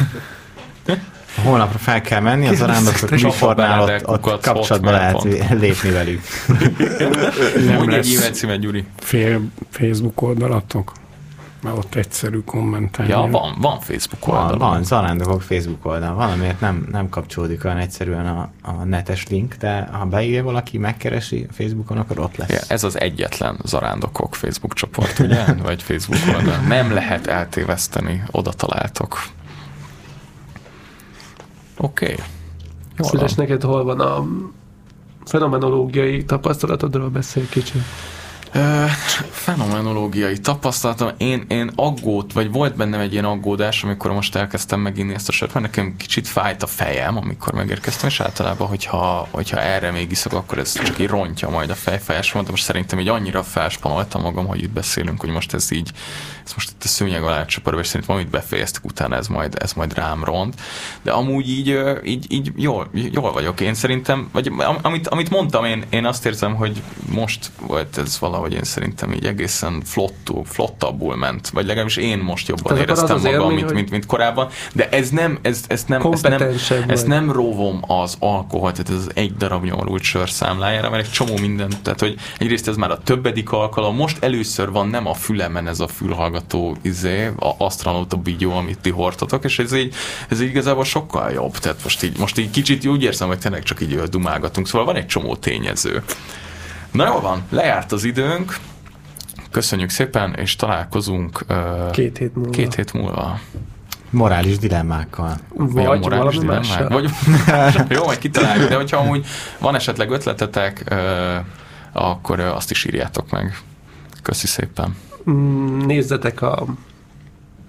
A honlapra fel kell menni, az arándokok műsornál ott, ott kapcsolatba lehet lépni velük. Nem lesz egy címet, Gyuri. Fél Facebook oldalatok? Mert ott egyszerű kommentelni. Ja, van, van Facebook oldal. Van, van zarándokok Facebook oldal. Valamiért nem, nem kapcsolódik olyan egyszerűen a, a netes link, de ha beírja valaki, megkeresi Facebookon, akkor ott lesz. Ja, ez az egyetlen zarándokok Facebook csoport, ugye? (laughs) Vagy Facebook oldal. Nem lehet eltéveszteni, oda találtok. Oké. Okay. Szíves, neked hol van a fenomenológiai tapasztalatodról beszél kicsit? Fenomenológiai tapasztalatom. Én, én aggót, vagy volt bennem egy ilyen aggódás, amikor most elkezdtem meginni ezt a sört, mert nekem kicsit fájt a fejem, amikor megérkeztem, és általában, hogyha, hogyha erre még iszok, akkor ez csak így rontja majd a fejfájásomat, de most szerintem így annyira felspanoltam magam, hogy itt beszélünk, hogy most ez így, ez most itt a szőnyeg alá csaparva, és szerintem amit befejeztek utána, ez majd, ez majd rám ront. De amúgy így, így, így jól, jól vagyok. Én szerintem, vagy amit, amit mondtam, én, én azt érzem, hogy most volt ez valahogy hogy én szerintem így egészen flottú, flottabbul ment, vagy legalábbis én most jobban Tehát éreztem az magam, élmény, mint, mint, mint, korábban, de ez nem, ez, ez nem, ez nem, ez nem róvom az alkohol, tehát ez az egy darab nyomorult sör számlájára, mert egy csomó minden, tehát hogy egyrészt ez már a többedik alkalom, most először van nem a fülemen ez a fülhallgató izé, a asztronauta bigyó, amit ti hordtatok, és ez így, ez így igazából sokkal jobb, tehát most így, most így kicsit úgy érzem, hogy tényleg csak így dumálgatunk, szóval van egy csomó tényező. Na jó van, lejárt az időnk. Köszönjük szépen, és találkozunk uh, két hét múlva. Két hét múlva. Morális dilemmákkal. Vagy, vagy morális dilemmák. Vagy, (laughs) jó, majd kitaláljuk, de hogyha amúgy van esetleg ötletetek, uh, akkor uh, azt is írjátok meg. Köszi szépen. Mm, nézzetek a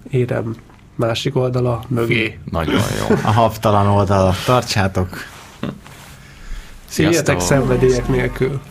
érem másik oldala mögé. Nagyon jó. A haptalan oldala. Tartsátok. Sziasztok! Sziasztok! szenvedélyek nélkül.